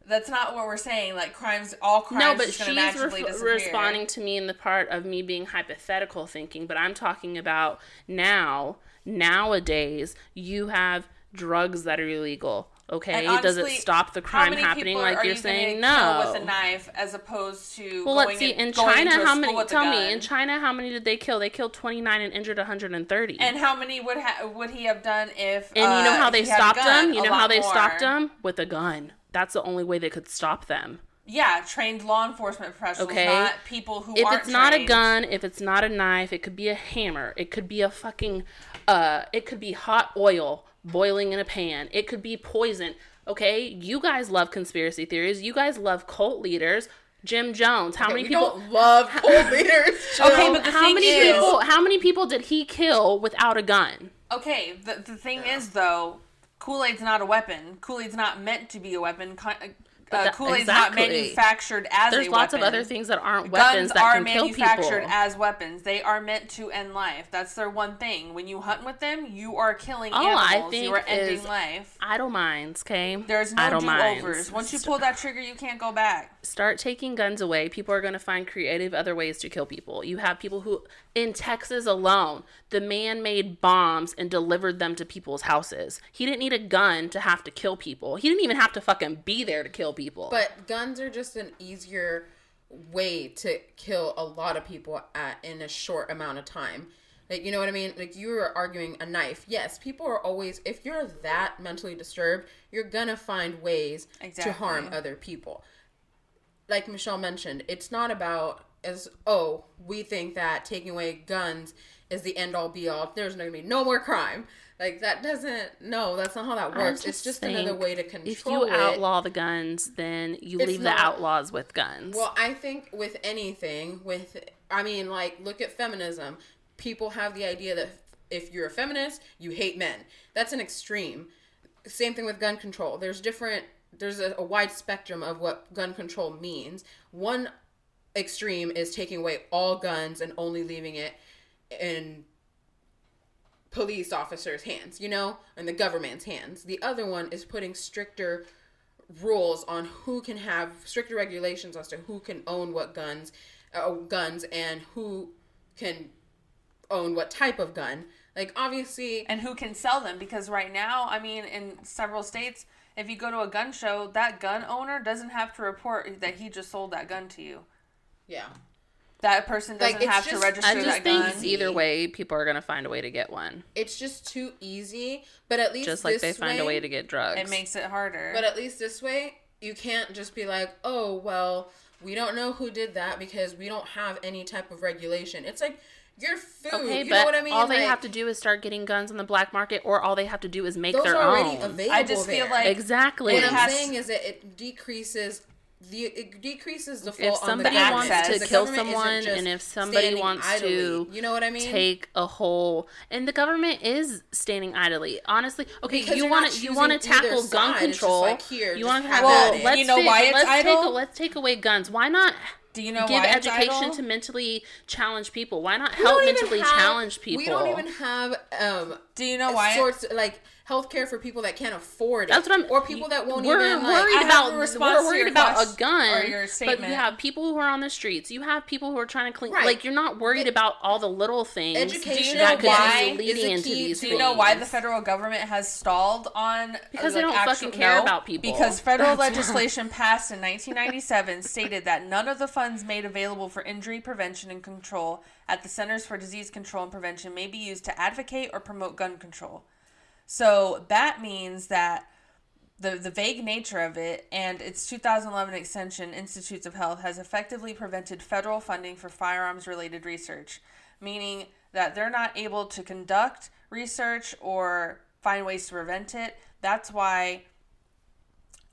[SPEAKER 1] That's not what we're saying. Like crimes, all crimes
[SPEAKER 2] No, but she's
[SPEAKER 1] disappear.
[SPEAKER 2] responding to me in the part of me being hypothetical thinking, but I'm talking about now. nowadays you have drugs that are illegal. Okay,
[SPEAKER 1] And
[SPEAKER 2] does it stop the
[SPEAKER 1] how
[SPEAKER 2] crime
[SPEAKER 1] many
[SPEAKER 2] happening like
[SPEAKER 1] are
[SPEAKER 2] you're
[SPEAKER 1] you
[SPEAKER 2] saying? No.
[SPEAKER 1] with a knife as opposed to
[SPEAKER 2] Well,
[SPEAKER 1] going
[SPEAKER 2] let's see. In China, how many? Tell me. In China, how many did they kill? They killed 29 and injured 130.
[SPEAKER 1] And how many would ha- would he have done if?
[SPEAKER 2] And you know
[SPEAKER 1] uh,
[SPEAKER 2] how they
[SPEAKER 1] he had a
[SPEAKER 2] stopped
[SPEAKER 1] gun?
[SPEAKER 2] them? You know how they
[SPEAKER 1] more.
[SPEAKER 2] stopped them? With a gun. That's the only way they could stop them.
[SPEAKER 1] Yeah, trained law enforcement professionals,
[SPEAKER 2] Okay.
[SPEAKER 1] not people who
[SPEAKER 2] If it's not a gun, if it's not a knife, it could be a hammer. It could be a fucking uh it could be hot oil boiling in a pan. It could be poison. Okay? You guys love conspiracy theories. You guys love cult leaders. Jim Jones. How many
[SPEAKER 3] we
[SPEAKER 2] people
[SPEAKER 3] don't love cult leaders.
[SPEAKER 1] Okay, but the
[SPEAKER 2] how many
[SPEAKER 1] is-
[SPEAKER 2] people how many people did he kill without a gun?
[SPEAKER 1] Okay, the the thing is though, Kool Aid's not a weapon. Kool Aid's not meant to be a weapon. Ki- Uh,
[SPEAKER 2] that-
[SPEAKER 1] Kool Aid's not
[SPEAKER 2] exactly.
[SPEAKER 1] manufactured as
[SPEAKER 2] weapons.
[SPEAKER 1] There's
[SPEAKER 2] lots of other things that aren't weapons
[SPEAKER 1] Guns
[SPEAKER 2] that
[SPEAKER 1] are
[SPEAKER 2] can kill
[SPEAKER 1] manufactured as weapons. They are meant to end life. That's their one thing. When you hunt with them, you are killing
[SPEAKER 2] All I
[SPEAKER 1] animals.
[SPEAKER 2] think
[SPEAKER 1] you are ending
[SPEAKER 2] is-
[SPEAKER 1] life.
[SPEAKER 2] Idle minds, okay?
[SPEAKER 1] There's no do overs. Once you pull that trigger, you can't go back.
[SPEAKER 2] start taking guns away, people are going to find creative other ways to kill people. You have people who, in Texas alone, the man made bombs and delivered them to people's houses. He didn't need a gun to have to kill people. He didn't even have to fucking be there to kill people.
[SPEAKER 3] But guns are just an easier way to kill a lot of people at in a short amount of time. Like you know what I mean? Like you were arguing a knife. Yes, people are always if you're that mentally disturbed, you're gonna find ways to harm other people. Like Michelle mentioned, it's not about as oh, we think that taking away guns is the end all be all. There's gonna be no more crime. Like that doesn't no, that's not how that works. It's just another way to control
[SPEAKER 2] If you
[SPEAKER 3] it.
[SPEAKER 2] outlaw the guns, then you
[SPEAKER 3] It's
[SPEAKER 2] leave
[SPEAKER 3] not-
[SPEAKER 2] the outlaws with guns.
[SPEAKER 3] Well, I think with anything, with I mean, like look at feminism. People have the idea that if you're a feminist, you hate men. That's an extreme. Same thing with gun control. There's different. There's a, a wide spectrum of what gun control means. One extreme is taking away all guns and only leaving it in police officers' hands, you know, and the government's hands. The other one is putting stricter rules on who can have stricter regulations as to who can own what guns, uh, guns, and who can own what type of gun. Like obviously,
[SPEAKER 1] and who can sell them because right now i mean in several states if you go to a gun show that gun owner doesn't have to report that he just sold that gun to you
[SPEAKER 3] yeah.
[SPEAKER 1] That person doesn't
[SPEAKER 3] it's
[SPEAKER 1] have to
[SPEAKER 3] just-
[SPEAKER 1] register
[SPEAKER 2] I just
[SPEAKER 1] that
[SPEAKER 2] think
[SPEAKER 1] gun
[SPEAKER 2] either way, people are going to find a way to get one.
[SPEAKER 3] It's just too easy. But at least
[SPEAKER 2] Just like they
[SPEAKER 3] this
[SPEAKER 2] find a way to get drugs.
[SPEAKER 1] it makes it harder
[SPEAKER 3] But at least this way, you can't just be like, oh, well, we don't know who did that because we don't have any type of regulation. It's like your food.
[SPEAKER 2] Okay,
[SPEAKER 3] you
[SPEAKER 2] but
[SPEAKER 3] know what I mean?
[SPEAKER 2] all they
[SPEAKER 3] Like,
[SPEAKER 2] have to do is start getting guns on the black market, or all they have to do is make
[SPEAKER 3] those
[SPEAKER 2] their
[SPEAKER 3] are already
[SPEAKER 2] own.
[SPEAKER 3] available.
[SPEAKER 1] I just feel like-
[SPEAKER 2] exactly.
[SPEAKER 3] what I'm saying is that it decreases the it decreases the
[SPEAKER 2] if
[SPEAKER 3] fault on the
[SPEAKER 2] somebody wants to
[SPEAKER 3] The
[SPEAKER 2] kill
[SPEAKER 3] government isn't
[SPEAKER 2] someone, and if somebody
[SPEAKER 3] standing
[SPEAKER 2] wants
[SPEAKER 3] idly.
[SPEAKER 2] to
[SPEAKER 3] you know what I mean?
[SPEAKER 2] take a whole, and the government is standing idly. Honestly, okay,
[SPEAKER 3] Because
[SPEAKER 2] you want to you want to tackle
[SPEAKER 3] side.
[SPEAKER 2] gun
[SPEAKER 3] It's
[SPEAKER 2] control.
[SPEAKER 3] like, here,
[SPEAKER 2] you want to
[SPEAKER 3] have
[SPEAKER 2] have
[SPEAKER 3] at
[SPEAKER 2] well,
[SPEAKER 3] it.
[SPEAKER 2] let's
[SPEAKER 1] You know
[SPEAKER 2] take,
[SPEAKER 1] why it's
[SPEAKER 2] let's take
[SPEAKER 1] idle?
[SPEAKER 2] let's take away guns. Why not?
[SPEAKER 1] do you know
[SPEAKER 2] Give
[SPEAKER 1] why it's
[SPEAKER 2] education
[SPEAKER 1] idle?
[SPEAKER 2] to mentally challenged people. Why not help mentally
[SPEAKER 3] have-
[SPEAKER 2] challenged people?
[SPEAKER 3] We don't even have um
[SPEAKER 1] do you know why
[SPEAKER 3] sorts like healthcare for people that can't afford it.
[SPEAKER 2] That's what I'm.
[SPEAKER 3] Or people that won't
[SPEAKER 2] we're
[SPEAKER 3] even
[SPEAKER 2] worried
[SPEAKER 1] I have
[SPEAKER 2] about. We're
[SPEAKER 1] to
[SPEAKER 2] worried about a gun,
[SPEAKER 1] or your
[SPEAKER 2] but you have people who are on the streets. You have people who are trying to clean.
[SPEAKER 3] Right.
[SPEAKER 2] Like you're not worried
[SPEAKER 3] The-
[SPEAKER 2] about all the little things.
[SPEAKER 3] Education
[SPEAKER 1] Do you
[SPEAKER 2] that
[SPEAKER 1] know
[SPEAKER 2] could
[SPEAKER 1] why
[SPEAKER 2] be
[SPEAKER 3] is
[SPEAKER 2] leading
[SPEAKER 3] a
[SPEAKER 2] into
[SPEAKER 3] key-
[SPEAKER 2] these
[SPEAKER 1] Do you know why the federal government has stalled on uh,
[SPEAKER 2] Because they don't fucking care about people.
[SPEAKER 1] Because federal
[SPEAKER 2] That's why.
[SPEAKER 1] legislation passed in 1997 stated that none of the funds made available for injury prevention and control at the Centers for Disease Control and Prevention may be used to advocate or promote gun control. So that means that the, the vague nature of it and its 2011 extension, Institutes of Health, has effectively prevented federal funding for firearms related research, meaning that they're not able to conduct research or find ways to prevent it. That's why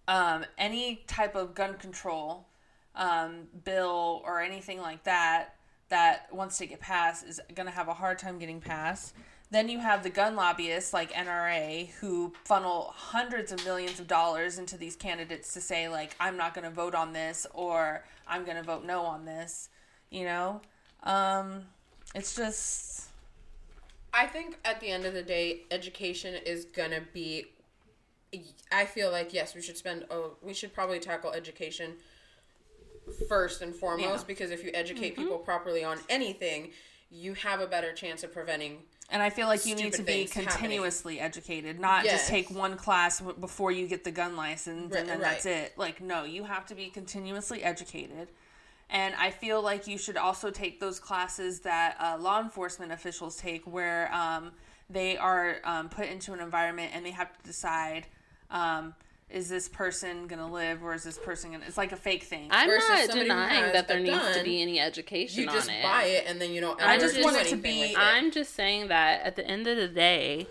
[SPEAKER 1] um, any type of gun control um, bill or anything like that that wants to get passed is going to have a hard time getting passed. Then you have the gun lobbyists like NRA who funnel hundreds of millions of dollars into these candidates to say like I'm not going to vote on this or I'm going to vote no on this, you know? Um it's just
[SPEAKER 3] I think at the end of the day, education is gonna be. I feel like yes, we should spend. Oh, we should probably tackle education first and foremost
[SPEAKER 1] Yeah.
[SPEAKER 3] because if you educate people properly on anything, you have a better chance of preventing
[SPEAKER 1] And I feel like you need to be
[SPEAKER 3] things happening.
[SPEAKER 1] continuously educated, not
[SPEAKER 3] Yes.
[SPEAKER 1] just take one class w- before you get the gun license
[SPEAKER 3] Right,
[SPEAKER 1] and then
[SPEAKER 3] right.
[SPEAKER 1] that's it. Like, no, you have to be continuously educated. And I feel like you should also take those classes that uh, law enforcement officials take where um, they are um, put into an environment and they have to decide um, is this person going to live or is this person going to. It's like a fake thing.
[SPEAKER 2] I'm
[SPEAKER 3] Versus
[SPEAKER 2] not denying that there
[SPEAKER 3] a
[SPEAKER 2] needs to be any education
[SPEAKER 3] You just
[SPEAKER 2] on it.
[SPEAKER 3] buy it and then you don't.
[SPEAKER 1] I just
[SPEAKER 3] do
[SPEAKER 1] want it to be-
[SPEAKER 3] it.
[SPEAKER 2] I'm just saying that at the end of the day,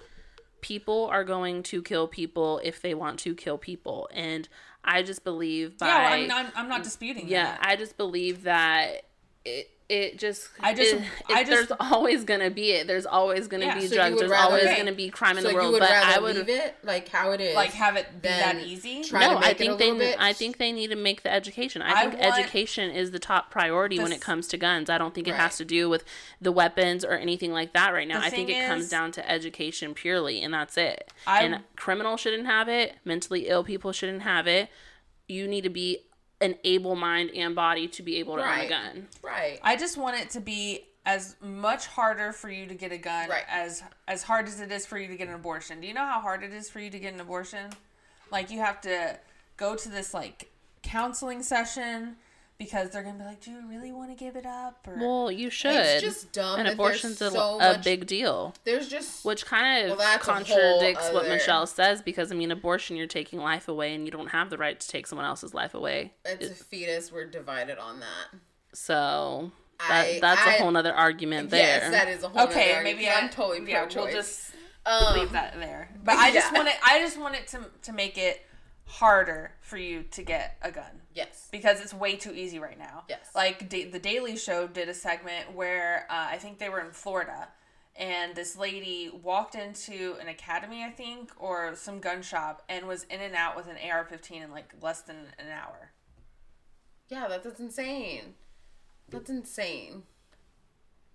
[SPEAKER 2] people are going to kill people if they want to kill people, and I just believe by
[SPEAKER 1] yeah, well, I'm, not, I'm not disputing
[SPEAKER 2] yeah,
[SPEAKER 1] that.
[SPEAKER 2] I just believe that it it just
[SPEAKER 1] I just-
[SPEAKER 2] it-
[SPEAKER 1] I
[SPEAKER 2] it-
[SPEAKER 1] just-
[SPEAKER 2] there's always gonna be it. There's always gonna
[SPEAKER 1] Yeah,
[SPEAKER 2] be
[SPEAKER 1] so
[SPEAKER 2] drugs. There's always
[SPEAKER 1] Okay.
[SPEAKER 2] gonna be crime in
[SPEAKER 3] so
[SPEAKER 2] the world. But I would
[SPEAKER 3] leave it like how it is,
[SPEAKER 1] Like, have it be that easy?
[SPEAKER 3] try
[SPEAKER 2] no,
[SPEAKER 3] to make
[SPEAKER 2] I
[SPEAKER 3] it a
[SPEAKER 2] think they.
[SPEAKER 3] bit.
[SPEAKER 2] I think they need to make the education. I,
[SPEAKER 1] I
[SPEAKER 2] think education is the top priority when it comes to guns. I don't think it
[SPEAKER 3] Right.
[SPEAKER 2] has to do with the weapons or anything like that right now.
[SPEAKER 1] The
[SPEAKER 2] I think it comes down to education purely, and that's it.
[SPEAKER 1] I-
[SPEAKER 2] and criminals shouldn't have it. Mentally ill people shouldn't have it. You need to be an able mind and body to be able to own a gun.
[SPEAKER 3] right.
[SPEAKER 1] I just want it to be as much harder for you to get a gun
[SPEAKER 3] Right.
[SPEAKER 1] as as hard as it is for you to get an abortion. Do you know how hard it is for you to get an abortion? Like you have to go to this like counseling session because they're gonna be like, "Do you really want to give it up?" Or
[SPEAKER 2] Well, you should.
[SPEAKER 3] It's just dumb.
[SPEAKER 2] and abortion's a,
[SPEAKER 3] there's so
[SPEAKER 2] a
[SPEAKER 3] much,
[SPEAKER 2] big deal.
[SPEAKER 3] There's just
[SPEAKER 2] Which kind of
[SPEAKER 3] Well, that's a
[SPEAKER 2] contradicts what
[SPEAKER 3] other-
[SPEAKER 2] Michelle says because I mean, abortion, you're taking life away, and you don't have the right to take someone else's life away.
[SPEAKER 3] it's a fetus. We're divided on that.
[SPEAKER 2] So that,
[SPEAKER 3] I-
[SPEAKER 2] that's a
[SPEAKER 3] I-
[SPEAKER 2] whole other argument there.
[SPEAKER 3] Yes, that is a whole.
[SPEAKER 1] okay,
[SPEAKER 3] nother
[SPEAKER 1] maybe
[SPEAKER 3] argument, 'cause
[SPEAKER 1] I,
[SPEAKER 3] I'm totally
[SPEAKER 1] yeah,
[SPEAKER 3] pro-choice.
[SPEAKER 1] Yeah, we'll just
[SPEAKER 3] Um,
[SPEAKER 1] leave that there. But I just want it. I just want it to to make it harder for you to get a gun.
[SPEAKER 3] Yes.
[SPEAKER 1] because it's way too easy right now.
[SPEAKER 3] Yes.
[SPEAKER 1] Like da- the Daily Show did a segment where uh, I think they were in Florida, and this lady walked into an academy, I think, or some gun shop, and was in and out with an AR-15 in like less than an hour.
[SPEAKER 3] Yeah, that, that's insane. That's insane.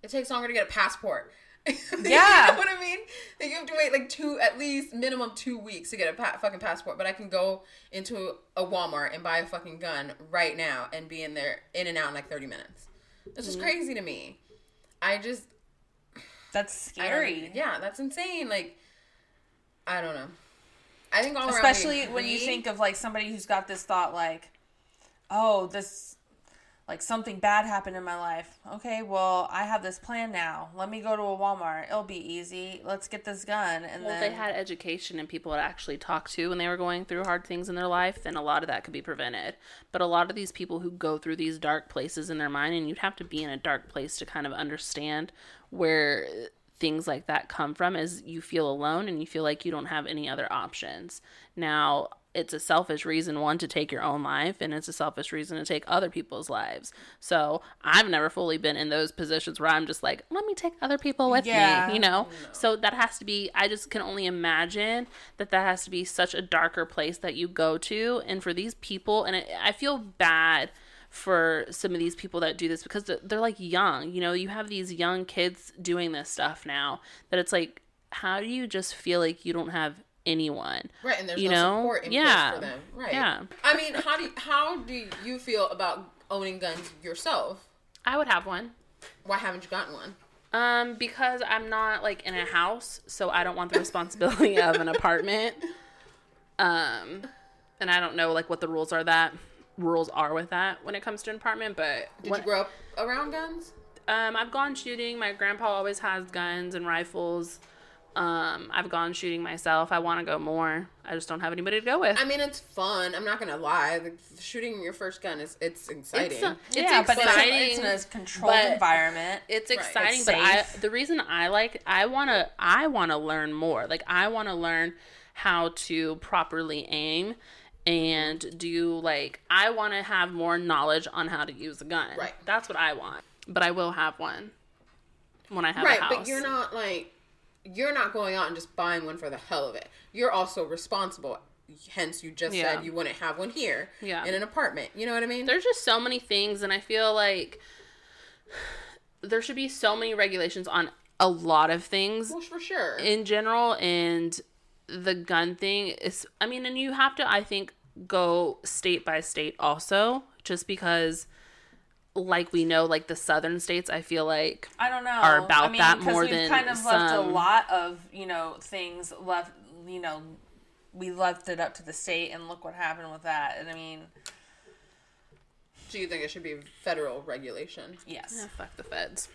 [SPEAKER 3] It takes longer to get a passport.
[SPEAKER 1] Yeah.
[SPEAKER 3] you know what I mean? Like you have to wait like two, at least minimum two weeks to get a pa- fucking passport. But I can go into a Walmart and buy a fucking gun right now and be in there in and out in like thirty minutes. It's just mm-hmm. crazy to me. I just
[SPEAKER 1] That's scary.
[SPEAKER 3] yeah, that's insane. Like I don't know. I think all around
[SPEAKER 1] Especially when you think of like somebody who's got this thought like, oh, this like something bad happened in my life. Okay, well, I have this plan now. Let me go to a Walmart. It'll be easy. Let's get this gun and
[SPEAKER 2] well, if they had education and people to actually talk to when they were going through hard things in their life, then a lot of that could be prevented. But a lot of these people who go through these dark places in their mind, and you'd have to be in a dark place to kind of understand where things like that come from, is you feel alone and you feel like you don't have any other options. Now, it's a selfish reason one to take your own life and it's a selfish reason to take other people's lives so i've never fully been in those positions where i'm just like let me take other people with
[SPEAKER 1] Yeah.
[SPEAKER 2] me you know so that has to be i just can only imagine that that has to be such a darker place that you go to and for these people and it, i feel bad for some of these people that do this because they're, they're like young you know you have these young kids doing this stuff now that it's like how do you just feel like you don't have anyone
[SPEAKER 3] Right, and there's
[SPEAKER 2] you
[SPEAKER 3] no
[SPEAKER 2] know?
[SPEAKER 3] support in
[SPEAKER 2] Yeah.
[SPEAKER 3] place for them. Right.
[SPEAKER 2] Yeah.
[SPEAKER 3] I mean, how do you, how do you feel about owning guns yourself?
[SPEAKER 2] i would have one
[SPEAKER 3] Why haven't you gotten one?
[SPEAKER 2] Um, because I'm not like in a house, so I don't want the responsibility of an apartment. Um, and I don't know like what the rules are that rules are with that when it comes to an apartment. But
[SPEAKER 3] Did
[SPEAKER 2] when-
[SPEAKER 3] you grow up around guns?
[SPEAKER 2] um, I've gone shooting. My grandpa always has guns and rifles. Um, I've gone shooting myself. I want to go more. I just don't have anybody to go with.
[SPEAKER 3] I mean, it's fun. I'm not gonna lie. The, shooting your first gun is it's exciting.
[SPEAKER 2] It's, uh, it's
[SPEAKER 1] yeah, but
[SPEAKER 2] exciting.
[SPEAKER 1] it's, a, it's in a controlled
[SPEAKER 2] but-
[SPEAKER 1] environment.
[SPEAKER 2] it's
[SPEAKER 3] Right.
[SPEAKER 2] exciting
[SPEAKER 1] It's
[SPEAKER 2] but i the reason i like i want to i want to learn more like i want to learn how to properly aim and do you like i want to have more knowledge on how to use a gun
[SPEAKER 3] Right.
[SPEAKER 2] that's what i want but i will have one when i have
[SPEAKER 3] right,
[SPEAKER 2] a house
[SPEAKER 3] but you're not like you're not going out and just buying one for the hell of it. You're also responsible. Hence, you just
[SPEAKER 2] Yeah.
[SPEAKER 3] said you wouldn't have one here
[SPEAKER 2] Yeah.
[SPEAKER 3] in an apartment. You know what I mean?
[SPEAKER 2] there's just so many things and i feel like there should be so many regulations on a lot of things
[SPEAKER 3] well, for sure.
[SPEAKER 2] in general and the gun thing is i mean and you have to i think go state by state also just because like we know, like the southern states, I feel like
[SPEAKER 1] I don't know.
[SPEAKER 2] are about
[SPEAKER 1] I mean,
[SPEAKER 2] that
[SPEAKER 1] 'cause
[SPEAKER 2] more
[SPEAKER 1] we've
[SPEAKER 2] than
[SPEAKER 1] kind of left a lot of you know things left. You know, we left it up to the state, and look what happened with that. And I mean,
[SPEAKER 3] Do you think it should be federal regulation?
[SPEAKER 1] yes.
[SPEAKER 2] eh, fuck the feds.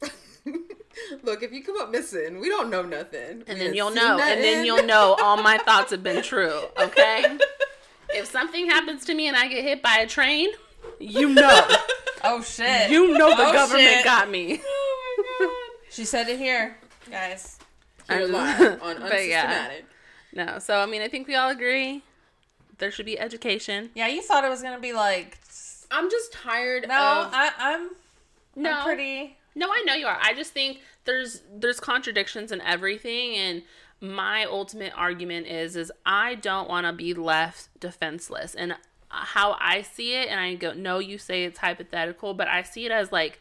[SPEAKER 3] Look, if you come up missing, we don't know nothing.
[SPEAKER 2] And then you'll know, and then you'll know all my thoughts have been true. Okay. if something happens to me and I get hit by a train, you know,
[SPEAKER 1] Oh shit!
[SPEAKER 2] you know the
[SPEAKER 1] Oh,
[SPEAKER 2] government
[SPEAKER 1] shit.
[SPEAKER 2] got me.
[SPEAKER 3] Oh
[SPEAKER 1] She said it here, guys.
[SPEAKER 3] my god. You're live on
[SPEAKER 2] but yeah. No, so I mean, I think we all agree there should be education.
[SPEAKER 1] Yeah, you thought it was gonna be like.
[SPEAKER 3] I'm just tired
[SPEAKER 1] No,
[SPEAKER 3] of
[SPEAKER 1] I, I'm.
[SPEAKER 2] No,
[SPEAKER 1] I'm pretty.
[SPEAKER 2] No, I know you are. I just think there's there's contradictions in everything and my ultimate argument is is I don't want to be left defenseless. And uh, how I see it and I go no you say it's hypothetical, but I see it as like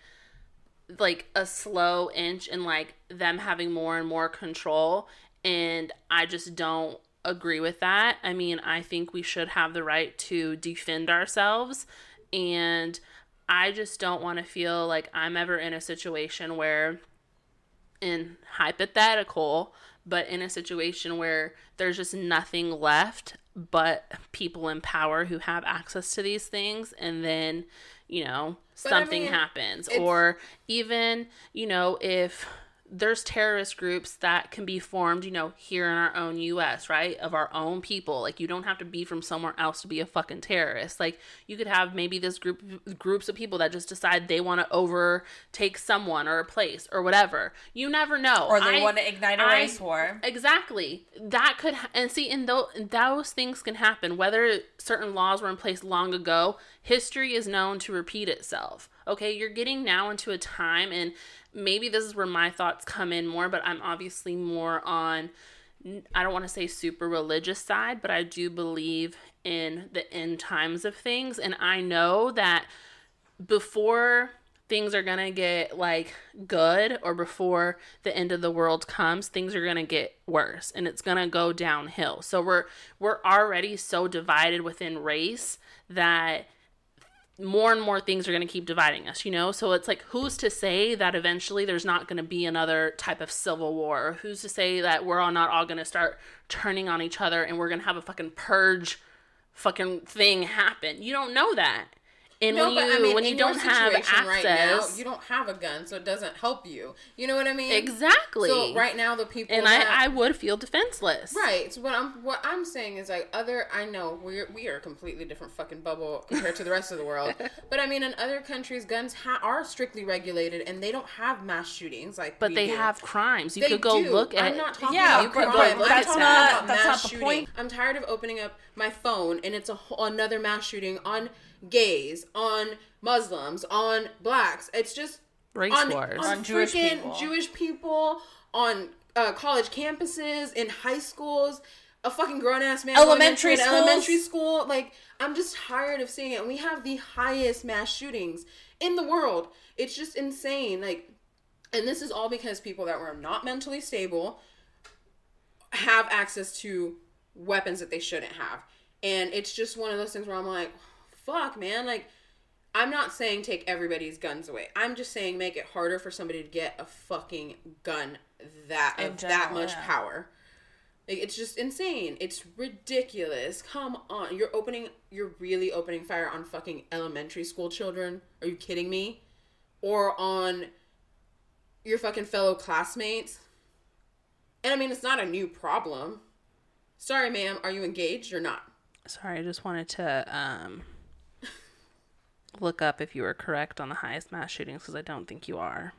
[SPEAKER 2] like a slow inch and like them having more and more control and I just don't agree with that. I mean, I think we should have the right to defend ourselves and I just don't want to feel like I'm ever in a situation where in hypothetical, but in a situation where there's just nothing left but people in power who have access to these things and then, you know,
[SPEAKER 3] But I
[SPEAKER 2] something
[SPEAKER 3] mean,
[SPEAKER 2] happens. or even, you know, if there's terrorist groups that can be formed, you know, here in our own US, right? Of our own people. Like you don't have to be from somewhere else to be a fucking terrorist. Like you could have maybe this group groups of people that just decide they want to overtake someone or a place or whatever. You never know.
[SPEAKER 1] Or they
[SPEAKER 2] I-
[SPEAKER 1] want to ignite a
[SPEAKER 2] I-
[SPEAKER 1] race war.
[SPEAKER 2] Exactly. That could ha- and see, and those those things can happen. Whether certain laws were in place long ago, history is known to repeat itself. Okay, you're getting now into a time, and maybe this is where my thoughts come in more. But I'm obviously more on. I don't want to say super religious side, but I do believe in the end times of things, and I know that before things are gonna get like good or before the end of the world comes things are gonna get worse and it's gonna go downhill so we're we're already so divided within race that more and more things are going to keep dividing us, you know? So it's like, who's to say that eventually there's not going to be another type of civil war? Who's to say that we're all not all going to start turning on each other and we're going to have a fucking purge fucking thing happen? You don't know that. And when you when you don't have
[SPEAKER 3] situation
[SPEAKER 2] access,
[SPEAKER 3] you don't have a gun, so it doesn't help you. You know what I mean?
[SPEAKER 2] exactly.
[SPEAKER 3] So right now, the people
[SPEAKER 2] and
[SPEAKER 3] that,
[SPEAKER 2] I, I would feel defenseless.
[SPEAKER 3] Right. So what I'm what I'm saying is like other I know we're we are a completely different fucking bubble compared to the rest of the world. But I mean in other countries guns ha- are strictly regulated and they don't have mass shootings like
[SPEAKER 2] But they
[SPEAKER 3] do.
[SPEAKER 2] have crimes. You
[SPEAKER 3] They
[SPEAKER 2] could go
[SPEAKER 3] do.
[SPEAKER 2] look at
[SPEAKER 3] I'm not talking
[SPEAKER 1] Yeah,
[SPEAKER 3] about
[SPEAKER 2] you could
[SPEAKER 3] crime.
[SPEAKER 2] look
[SPEAKER 1] that's
[SPEAKER 2] at
[SPEAKER 3] talking
[SPEAKER 2] that.
[SPEAKER 3] about
[SPEAKER 1] that's
[SPEAKER 3] mass
[SPEAKER 1] not the
[SPEAKER 3] shooting.
[SPEAKER 1] point.
[SPEAKER 3] I'm tired of opening up my phone and it's a whole, another mass shooting on gays, on Muslims, on blacks. It's just
[SPEAKER 2] Race
[SPEAKER 3] on,
[SPEAKER 2] wars.
[SPEAKER 3] on,
[SPEAKER 1] On Jewish
[SPEAKER 3] freaking
[SPEAKER 1] people.
[SPEAKER 3] Jewish people, on uh, college campuses, in high schools. A fucking grown ass man.
[SPEAKER 1] Elementary
[SPEAKER 3] into an
[SPEAKER 1] schools.
[SPEAKER 3] elementary school. Like I'm just tired of seeing it. And we have the highest mass shootings in the world. It's just insane. Like, and this is all because people that were not mentally stable have access to weapons that they shouldn't have. And it's just one of those things where I'm like, fuck, man. Like, I'm not saying take everybody's guns away. I'm just saying make it harder for somebody to get a fucking gun that
[SPEAKER 1] In
[SPEAKER 3] of that much
[SPEAKER 1] yeah.
[SPEAKER 3] power. Like, it's just insane. It's ridiculous. Come on. You're opening you're really opening fire on fucking elementary school children. Are you kidding me? Or on your fucking fellow classmates. And I mean it's not a new problem. Sorry, ma'am, are you engaged or not?
[SPEAKER 2] Sorry, I just wanted to um, look up if you were correct on the highest mass shootings because I don't think you are.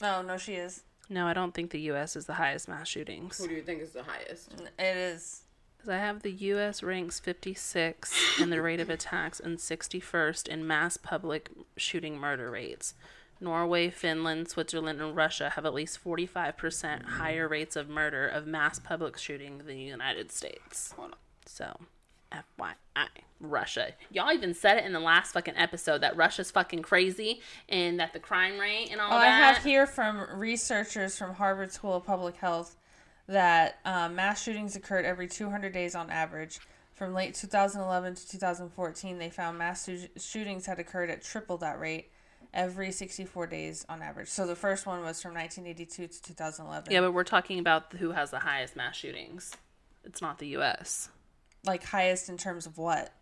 [SPEAKER 1] No, no, she is.
[SPEAKER 2] No, I don't think the U.S. is the highest mass shootings.
[SPEAKER 3] Who do you think is the highest?
[SPEAKER 1] It is.
[SPEAKER 2] Because I have the U.S. ranks 56 in the rate of attacks and 61st in mass public shooting murder rates. Norway, Finland, Switzerland, and Russia have at least 45% higher rates of murder of mass public shooting than the United States. So, FYI, Russia. Y'all even said it in the last fucking episode that Russia's fucking crazy and that the crime rate and all
[SPEAKER 1] Oh, I have here from researchers from Harvard School of Public Health that um, mass shootings occurred every 200 days on average. From late 2011 to 2014, they found mass shoo- shootings had occurred at triple that rate. every 64 days on average. So the first one was from 1982 to 2011.
[SPEAKER 2] Yeah, but we're talking about who has the highest mass shootings. It's not the U.S.
[SPEAKER 1] Like highest in terms of what?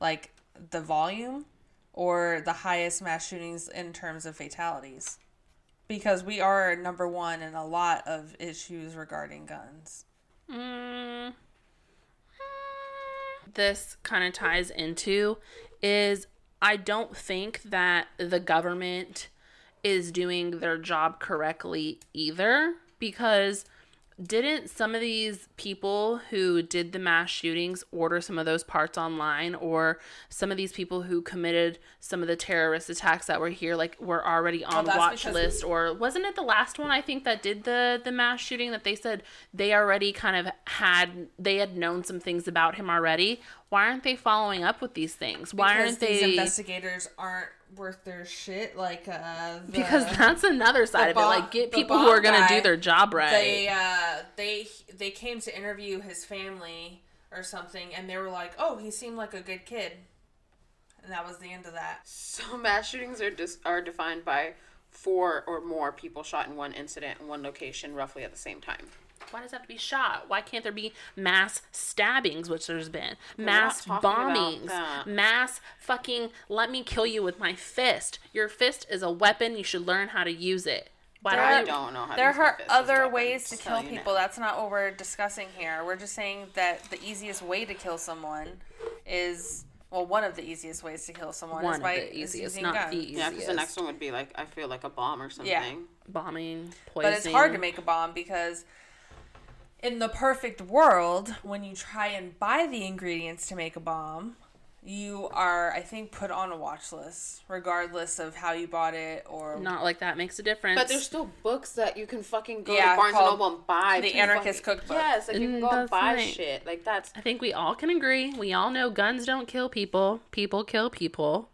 [SPEAKER 1] Like the volume or the highest mass shootings in terms of fatalities? Because we are number one in a lot of issues regarding guns.
[SPEAKER 2] Mm. This kind of ties into is I don't think that the government is doing their job correctly either because didn't some of these people who did the mass shootings order some of those parts online? Or some of these people who committed some of the terrorist attacks that were here like were already on
[SPEAKER 1] that's
[SPEAKER 2] watch list? Or wasn't it the last one i think that did the the mass shooting that they said they already kind of had they had known some things about him already? Why aren't they following up with these things? Why
[SPEAKER 1] Because
[SPEAKER 2] aren't
[SPEAKER 1] these
[SPEAKER 2] they
[SPEAKER 1] investigators aren't worth their shit. Like uh, the-
[SPEAKER 2] because that's another side of
[SPEAKER 1] bomb-
[SPEAKER 2] it like get people who are gonna
[SPEAKER 1] guy,
[SPEAKER 2] do their job right
[SPEAKER 1] they uh they they came to interview his family or something and they were like oh he seemed like a good kid and that was the end of that
[SPEAKER 3] So mass shootings are dis- are defined by four or more people shot in one incident in one location roughly at the same time.
[SPEAKER 2] Why does it have to be shot? Why can't there be mass stabbings, which there's been?
[SPEAKER 3] not
[SPEAKER 2] Mass bombings. Mass fucking let me kill you with my fist. Your fist is a weapon. You should learn how to use it. Why
[SPEAKER 1] There
[SPEAKER 3] I
[SPEAKER 2] don't
[SPEAKER 1] are-
[SPEAKER 3] don't know how to
[SPEAKER 1] there are
[SPEAKER 3] fist
[SPEAKER 1] other
[SPEAKER 3] weapon,
[SPEAKER 1] ways to
[SPEAKER 3] just
[SPEAKER 1] kill
[SPEAKER 3] telling you
[SPEAKER 1] people
[SPEAKER 3] now.
[SPEAKER 1] that's not what we're discussing here we're just saying that the easiest way to kill someone is well one of the easiest ways to kill someone
[SPEAKER 2] One
[SPEAKER 1] is
[SPEAKER 2] of
[SPEAKER 1] by
[SPEAKER 2] the
[SPEAKER 1] is
[SPEAKER 2] easiest,
[SPEAKER 1] using
[SPEAKER 2] not
[SPEAKER 1] guns.
[SPEAKER 2] the easiest.
[SPEAKER 3] Yeah, because the next one would be like I feel like a bomb or something.
[SPEAKER 1] Yeah.
[SPEAKER 2] bombing, poisoning.
[SPEAKER 1] But it's hard to make a bomb because in the perfect world, when you try and buy the ingredients to make a bomb, you are, I think, put on a watch list, regardless of how you bought it or
[SPEAKER 2] Not like that makes a difference.
[SPEAKER 3] But there's still books that you can fucking go
[SPEAKER 1] Yeah,
[SPEAKER 3] to Barnes and Noble and buy.
[SPEAKER 1] The Anarchist
[SPEAKER 3] fucking-
[SPEAKER 1] Cookbook.
[SPEAKER 3] Yes, like you can
[SPEAKER 2] Mm,
[SPEAKER 3] go and buy
[SPEAKER 2] right.
[SPEAKER 3] shit. Like that's
[SPEAKER 2] I think we all can agree. We all know guns don't kill people. People kill people.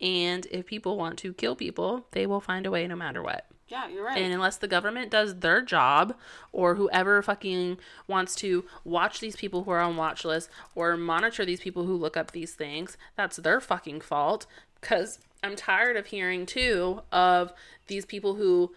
[SPEAKER 2] And if people want to kill people, they will find a way no matter what.
[SPEAKER 3] Yeah, you're right.
[SPEAKER 2] And unless the government does their job, or whoever fucking wants to watch these people who are on watch lists or monitor these people who look up these things, that's their fucking fault. Because I'm tired of hearing too of these people who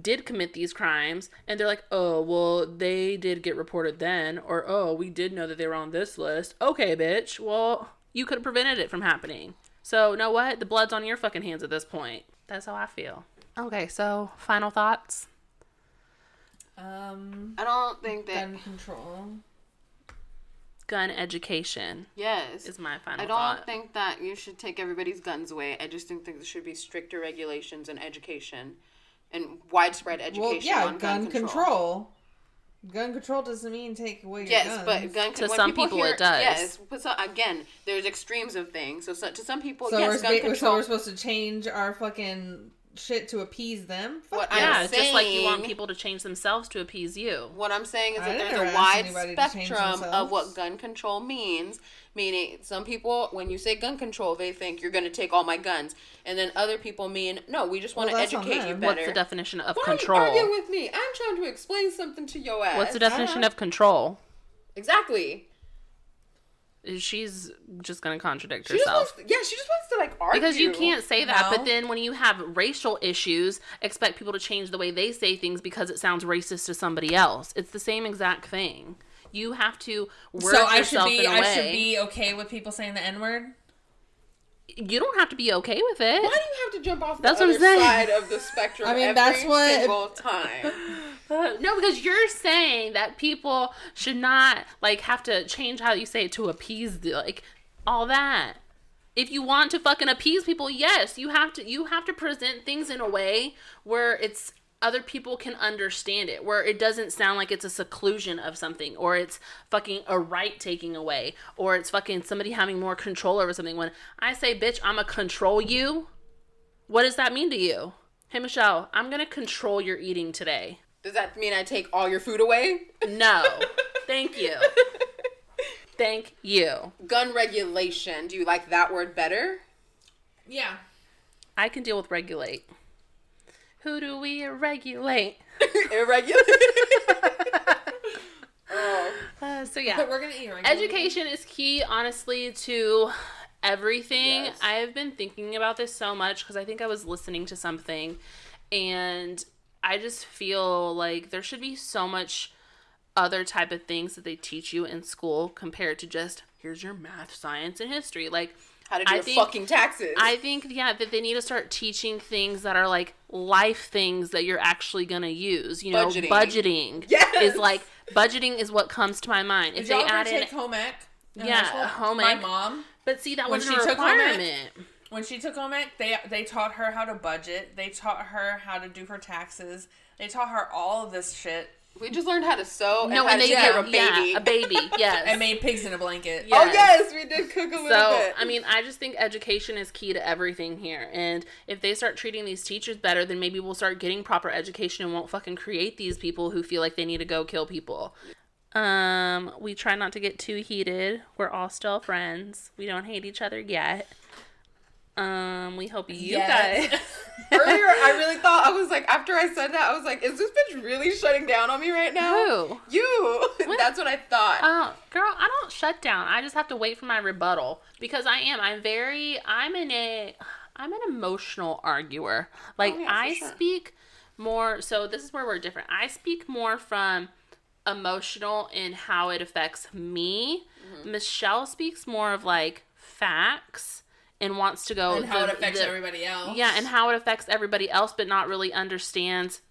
[SPEAKER 2] did commit these crimes and they're like, oh, well, they did get reported then, or oh, we did know that they were on this list. Okay, bitch. Well, you could have prevented it from happening. So, know what? The blood's on your fucking hands at this point. That's how I feel. Okay, so final thoughts.
[SPEAKER 1] um,
[SPEAKER 3] I don't think that.
[SPEAKER 1] gun control.
[SPEAKER 2] Gun education
[SPEAKER 3] yes,
[SPEAKER 2] is my final
[SPEAKER 3] I don't
[SPEAKER 2] thought.
[SPEAKER 3] think that you should take everybody's guns away. I just think that there should be stricter regulations and education, and widespread education
[SPEAKER 1] Well, yeah,
[SPEAKER 3] on
[SPEAKER 1] gun,
[SPEAKER 3] gun,
[SPEAKER 1] control. Gun control doesn't mean take away your
[SPEAKER 3] Yes,
[SPEAKER 1] guns.
[SPEAKER 3] but gun
[SPEAKER 2] To
[SPEAKER 3] when
[SPEAKER 2] some people it does.
[SPEAKER 3] Yes, but so, again, there's extremes of things. So, so to some people,
[SPEAKER 1] so,
[SPEAKER 3] yes,
[SPEAKER 1] we're,
[SPEAKER 3] gun
[SPEAKER 1] so
[SPEAKER 3] control.
[SPEAKER 1] we're supposed to change our fucking shit to appease them. Fuck
[SPEAKER 3] What
[SPEAKER 1] yeah.
[SPEAKER 2] yeah,
[SPEAKER 3] I'm
[SPEAKER 2] just like you want people to change themselves to appease you.
[SPEAKER 3] What I'm saying is that there's a wide
[SPEAKER 1] anybody to change
[SPEAKER 3] spectrum of what gun control means. Meaning, some people, when you say gun control, they think you're going to take all my guns, and then other people mean, no, we just want
[SPEAKER 1] Well,
[SPEAKER 3] to educate you better.
[SPEAKER 2] What's the definition of
[SPEAKER 3] Why
[SPEAKER 2] control?
[SPEAKER 3] are you arguing with me? I'm trying to explain something to your ass.
[SPEAKER 2] What's the definition of control?
[SPEAKER 3] exactly?
[SPEAKER 2] She's just gonna contradict
[SPEAKER 3] She just
[SPEAKER 2] herself.
[SPEAKER 3] wants, yeah, she just wants to like argue
[SPEAKER 2] Because you can't say that,
[SPEAKER 1] No.
[SPEAKER 2] but then when you have racial issues, expect people to change the way they say things because it sounds racist to somebody else. It's the same exact thing. You have to word
[SPEAKER 1] So I should be
[SPEAKER 2] in a
[SPEAKER 1] I
[SPEAKER 2] way.
[SPEAKER 1] should be okay with people saying the N word.
[SPEAKER 2] You don't have to be okay with it.
[SPEAKER 3] Why do you have to jump off the
[SPEAKER 2] That's what
[SPEAKER 3] other
[SPEAKER 2] I'm saying.
[SPEAKER 3] side of the spectrum
[SPEAKER 1] I mean,
[SPEAKER 3] every
[SPEAKER 1] that's what-
[SPEAKER 3] single time?
[SPEAKER 2] No, because you're saying that people should not like have to change how you say it to appease the like all that. If you want to fucking appease people, yes, you have to you have to present things in a way where it's other people can understand it, where it doesn't sound like it's a seclusion of something or it's fucking a right taking away or it's fucking somebody having more control over something. When I say, bitch, I'm gonna control you, what does that mean to you? Hey, Michelle, I'm gonna control your eating today.
[SPEAKER 3] Does that mean I take all your food away?
[SPEAKER 2] No. Thank you. Thank you.
[SPEAKER 3] Gun regulation. Do you like that word better?
[SPEAKER 1] Yeah.
[SPEAKER 2] I can deal with regulate. Who do we regulate?
[SPEAKER 3] Irregular.
[SPEAKER 2] Uh, so yeah,
[SPEAKER 1] But we're gonna eat right.
[SPEAKER 2] education is key, honestly, to everything.
[SPEAKER 3] Yes.
[SPEAKER 2] I have been thinking about this so much because I think I was listening to something and I just feel like there should be so much other type of things that they teach you in school compared to just here's your math, science, and history. Like
[SPEAKER 3] How to do
[SPEAKER 2] I
[SPEAKER 3] your
[SPEAKER 2] think-
[SPEAKER 3] fucking taxes.
[SPEAKER 2] I think yeah that they need to start teaching things that are like life things that you're actually gonna use. You know,
[SPEAKER 3] Budgeting.
[SPEAKER 2] budgeting,
[SPEAKER 3] Yes!
[SPEAKER 2] is like budgeting is what comes to my mind. If
[SPEAKER 1] Did
[SPEAKER 2] they add in,
[SPEAKER 1] take home ec?
[SPEAKER 2] Yeah, home
[SPEAKER 1] My
[SPEAKER 2] ec.
[SPEAKER 1] mom,
[SPEAKER 2] but see that
[SPEAKER 1] she
[SPEAKER 2] a
[SPEAKER 1] took home ec-
[SPEAKER 2] requirement.
[SPEAKER 1] When she took home they they taught her how to budget. They taught her how to do her taxes. They taught her all of this shit
[SPEAKER 3] we just learned how to sew
[SPEAKER 2] No,
[SPEAKER 3] and how
[SPEAKER 2] and they
[SPEAKER 3] take care of a
[SPEAKER 2] yeah,
[SPEAKER 3] baby.
[SPEAKER 2] a baby, yes.
[SPEAKER 1] and made pigs in a blanket.
[SPEAKER 2] Yeah.
[SPEAKER 3] Oh
[SPEAKER 2] Yes.
[SPEAKER 3] yes, we did cook a little
[SPEAKER 2] So,
[SPEAKER 3] bit.
[SPEAKER 2] I mean, I just think education is key to everything here. And if they start treating these teachers better, then maybe we'll start getting proper education and won't fucking create these people who feel like they need to go kill people. Um, we try not to get too heated. We're all still friends. We don't hate each other yet. Um, we hope you
[SPEAKER 1] Yet.
[SPEAKER 2] guys
[SPEAKER 3] Earlier, I really thought I was like, after I said that, I was like, is this bitch really shutting down on me right now?
[SPEAKER 2] Who?
[SPEAKER 3] You. That's what I thought.
[SPEAKER 2] Oh, girl, I don't shut down. I just have to wait for my rebuttal because I am. I'm very. I'm in a. I'm an emotional arguer. Like
[SPEAKER 3] Oh, yeah,
[SPEAKER 2] I
[SPEAKER 3] sure.
[SPEAKER 2] speak more. So this is where we're different. I speak more from emotional in how it affects me.
[SPEAKER 3] Mm-hmm.
[SPEAKER 2] Michelle speaks more of like facts and wants to go
[SPEAKER 1] and how it affects
[SPEAKER 2] the-
[SPEAKER 1] everybody else.
[SPEAKER 2] yeah, and how it affects everybody else, but not really understands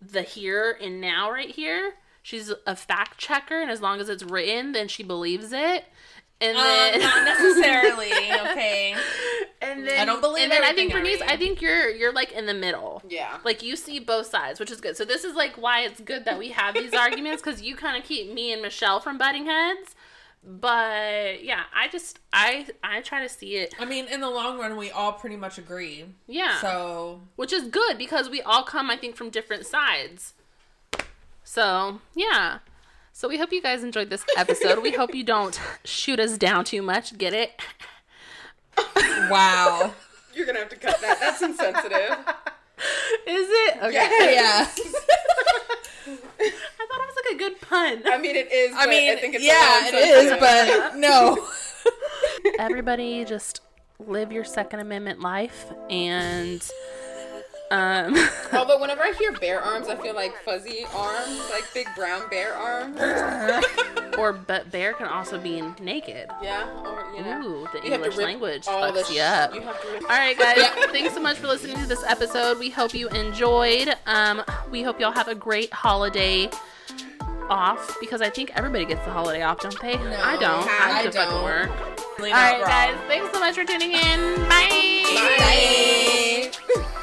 [SPEAKER 2] the here and now right here. She's a fact checker, and as long as it's written, then she believes it. And
[SPEAKER 1] Um,
[SPEAKER 2] then,
[SPEAKER 1] not necessarily. Okay.
[SPEAKER 2] and then
[SPEAKER 1] I don't believe
[SPEAKER 2] And then I think
[SPEAKER 1] everything I
[SPEAKER 2] Bernice. I think you're you're like in the middle.
[SPEAKER 3] yeah.
[SPEAKER 2] Like you see both sides, which is good. So this is like why it's good that we have these arguments because you kind of keep me and Michelle from butting heads. But yeah, I just I I try to see it.
[SPEAKER 1] I mean, in the long run, we all pretty much agree.
[SPEAKER 2] Yeah.
[SPEAKER 1] So
[SPEAKER 2] which is good because we all come i think from different sides so yeah so we hope you guys enjoyed this episode we hope you don't shoot us down too much get it
[SPEAKER 1] wow.
[SPEAKER 3] You're gonna have to cut that. That's insensitive.
[SPEAKER 2] is it okay
[SPEAKER 3] Yes.
[SPEAKER 1] Yeah.
[SPEAKER 2] i thought it was like a good pun
[SPEAKER 3] I mean, it is.
[SPEAKER 1] I mean,
[SPEAKER 3] I think it's a
[SPEAKER 1] yeah,
[SPEAKER 3] little
[SPEAKER 1] it is,
[SPEAKER 3] insensitive.
[SPEAKER 1] but no.
[SPEAKER 2] everybody just live your second amendment life and um
[SPEAKER 3] Although whenever I hear bear arms, I feel like fuzzy arms, like big brown bear arms.
[SPEAKER 2] or but bear can also be naked
[SPEAKER 3] Yeah. Or you know.
[SPEAKER 2] Ooh, the
[SPEAKER 3] you have to
[SPEAKER 2] English
[SPEAKER 3] rip
[SPEAKER 2] language
[SPEAKER 3] all the
[SPEAKER 2] fucks
[SPEAKER 3] sh-
[SPEAKER 2] you up.
[SPEAKER 3] You have to rip
[SPEAKER 2] All right, guys. Thanks so much for listening to this episode. We hope you enjoyed. Um, we hope y'all have a great holiday off because I think everybody gets the holiday off, don't they? I don't. I have
[SPEAKER 1] I
[SPEAKER 2] to fucking
[SPEAKER 1] don't.
[SPEAKER 2] work.
[SPEAKER 1] Really
[SPEAKER 2] All
[SPEAKER 1] wrong.
[SPEAKER 2] guys. Thanks so much for tuning in. Bye.
[SPEAKER 1] Bye.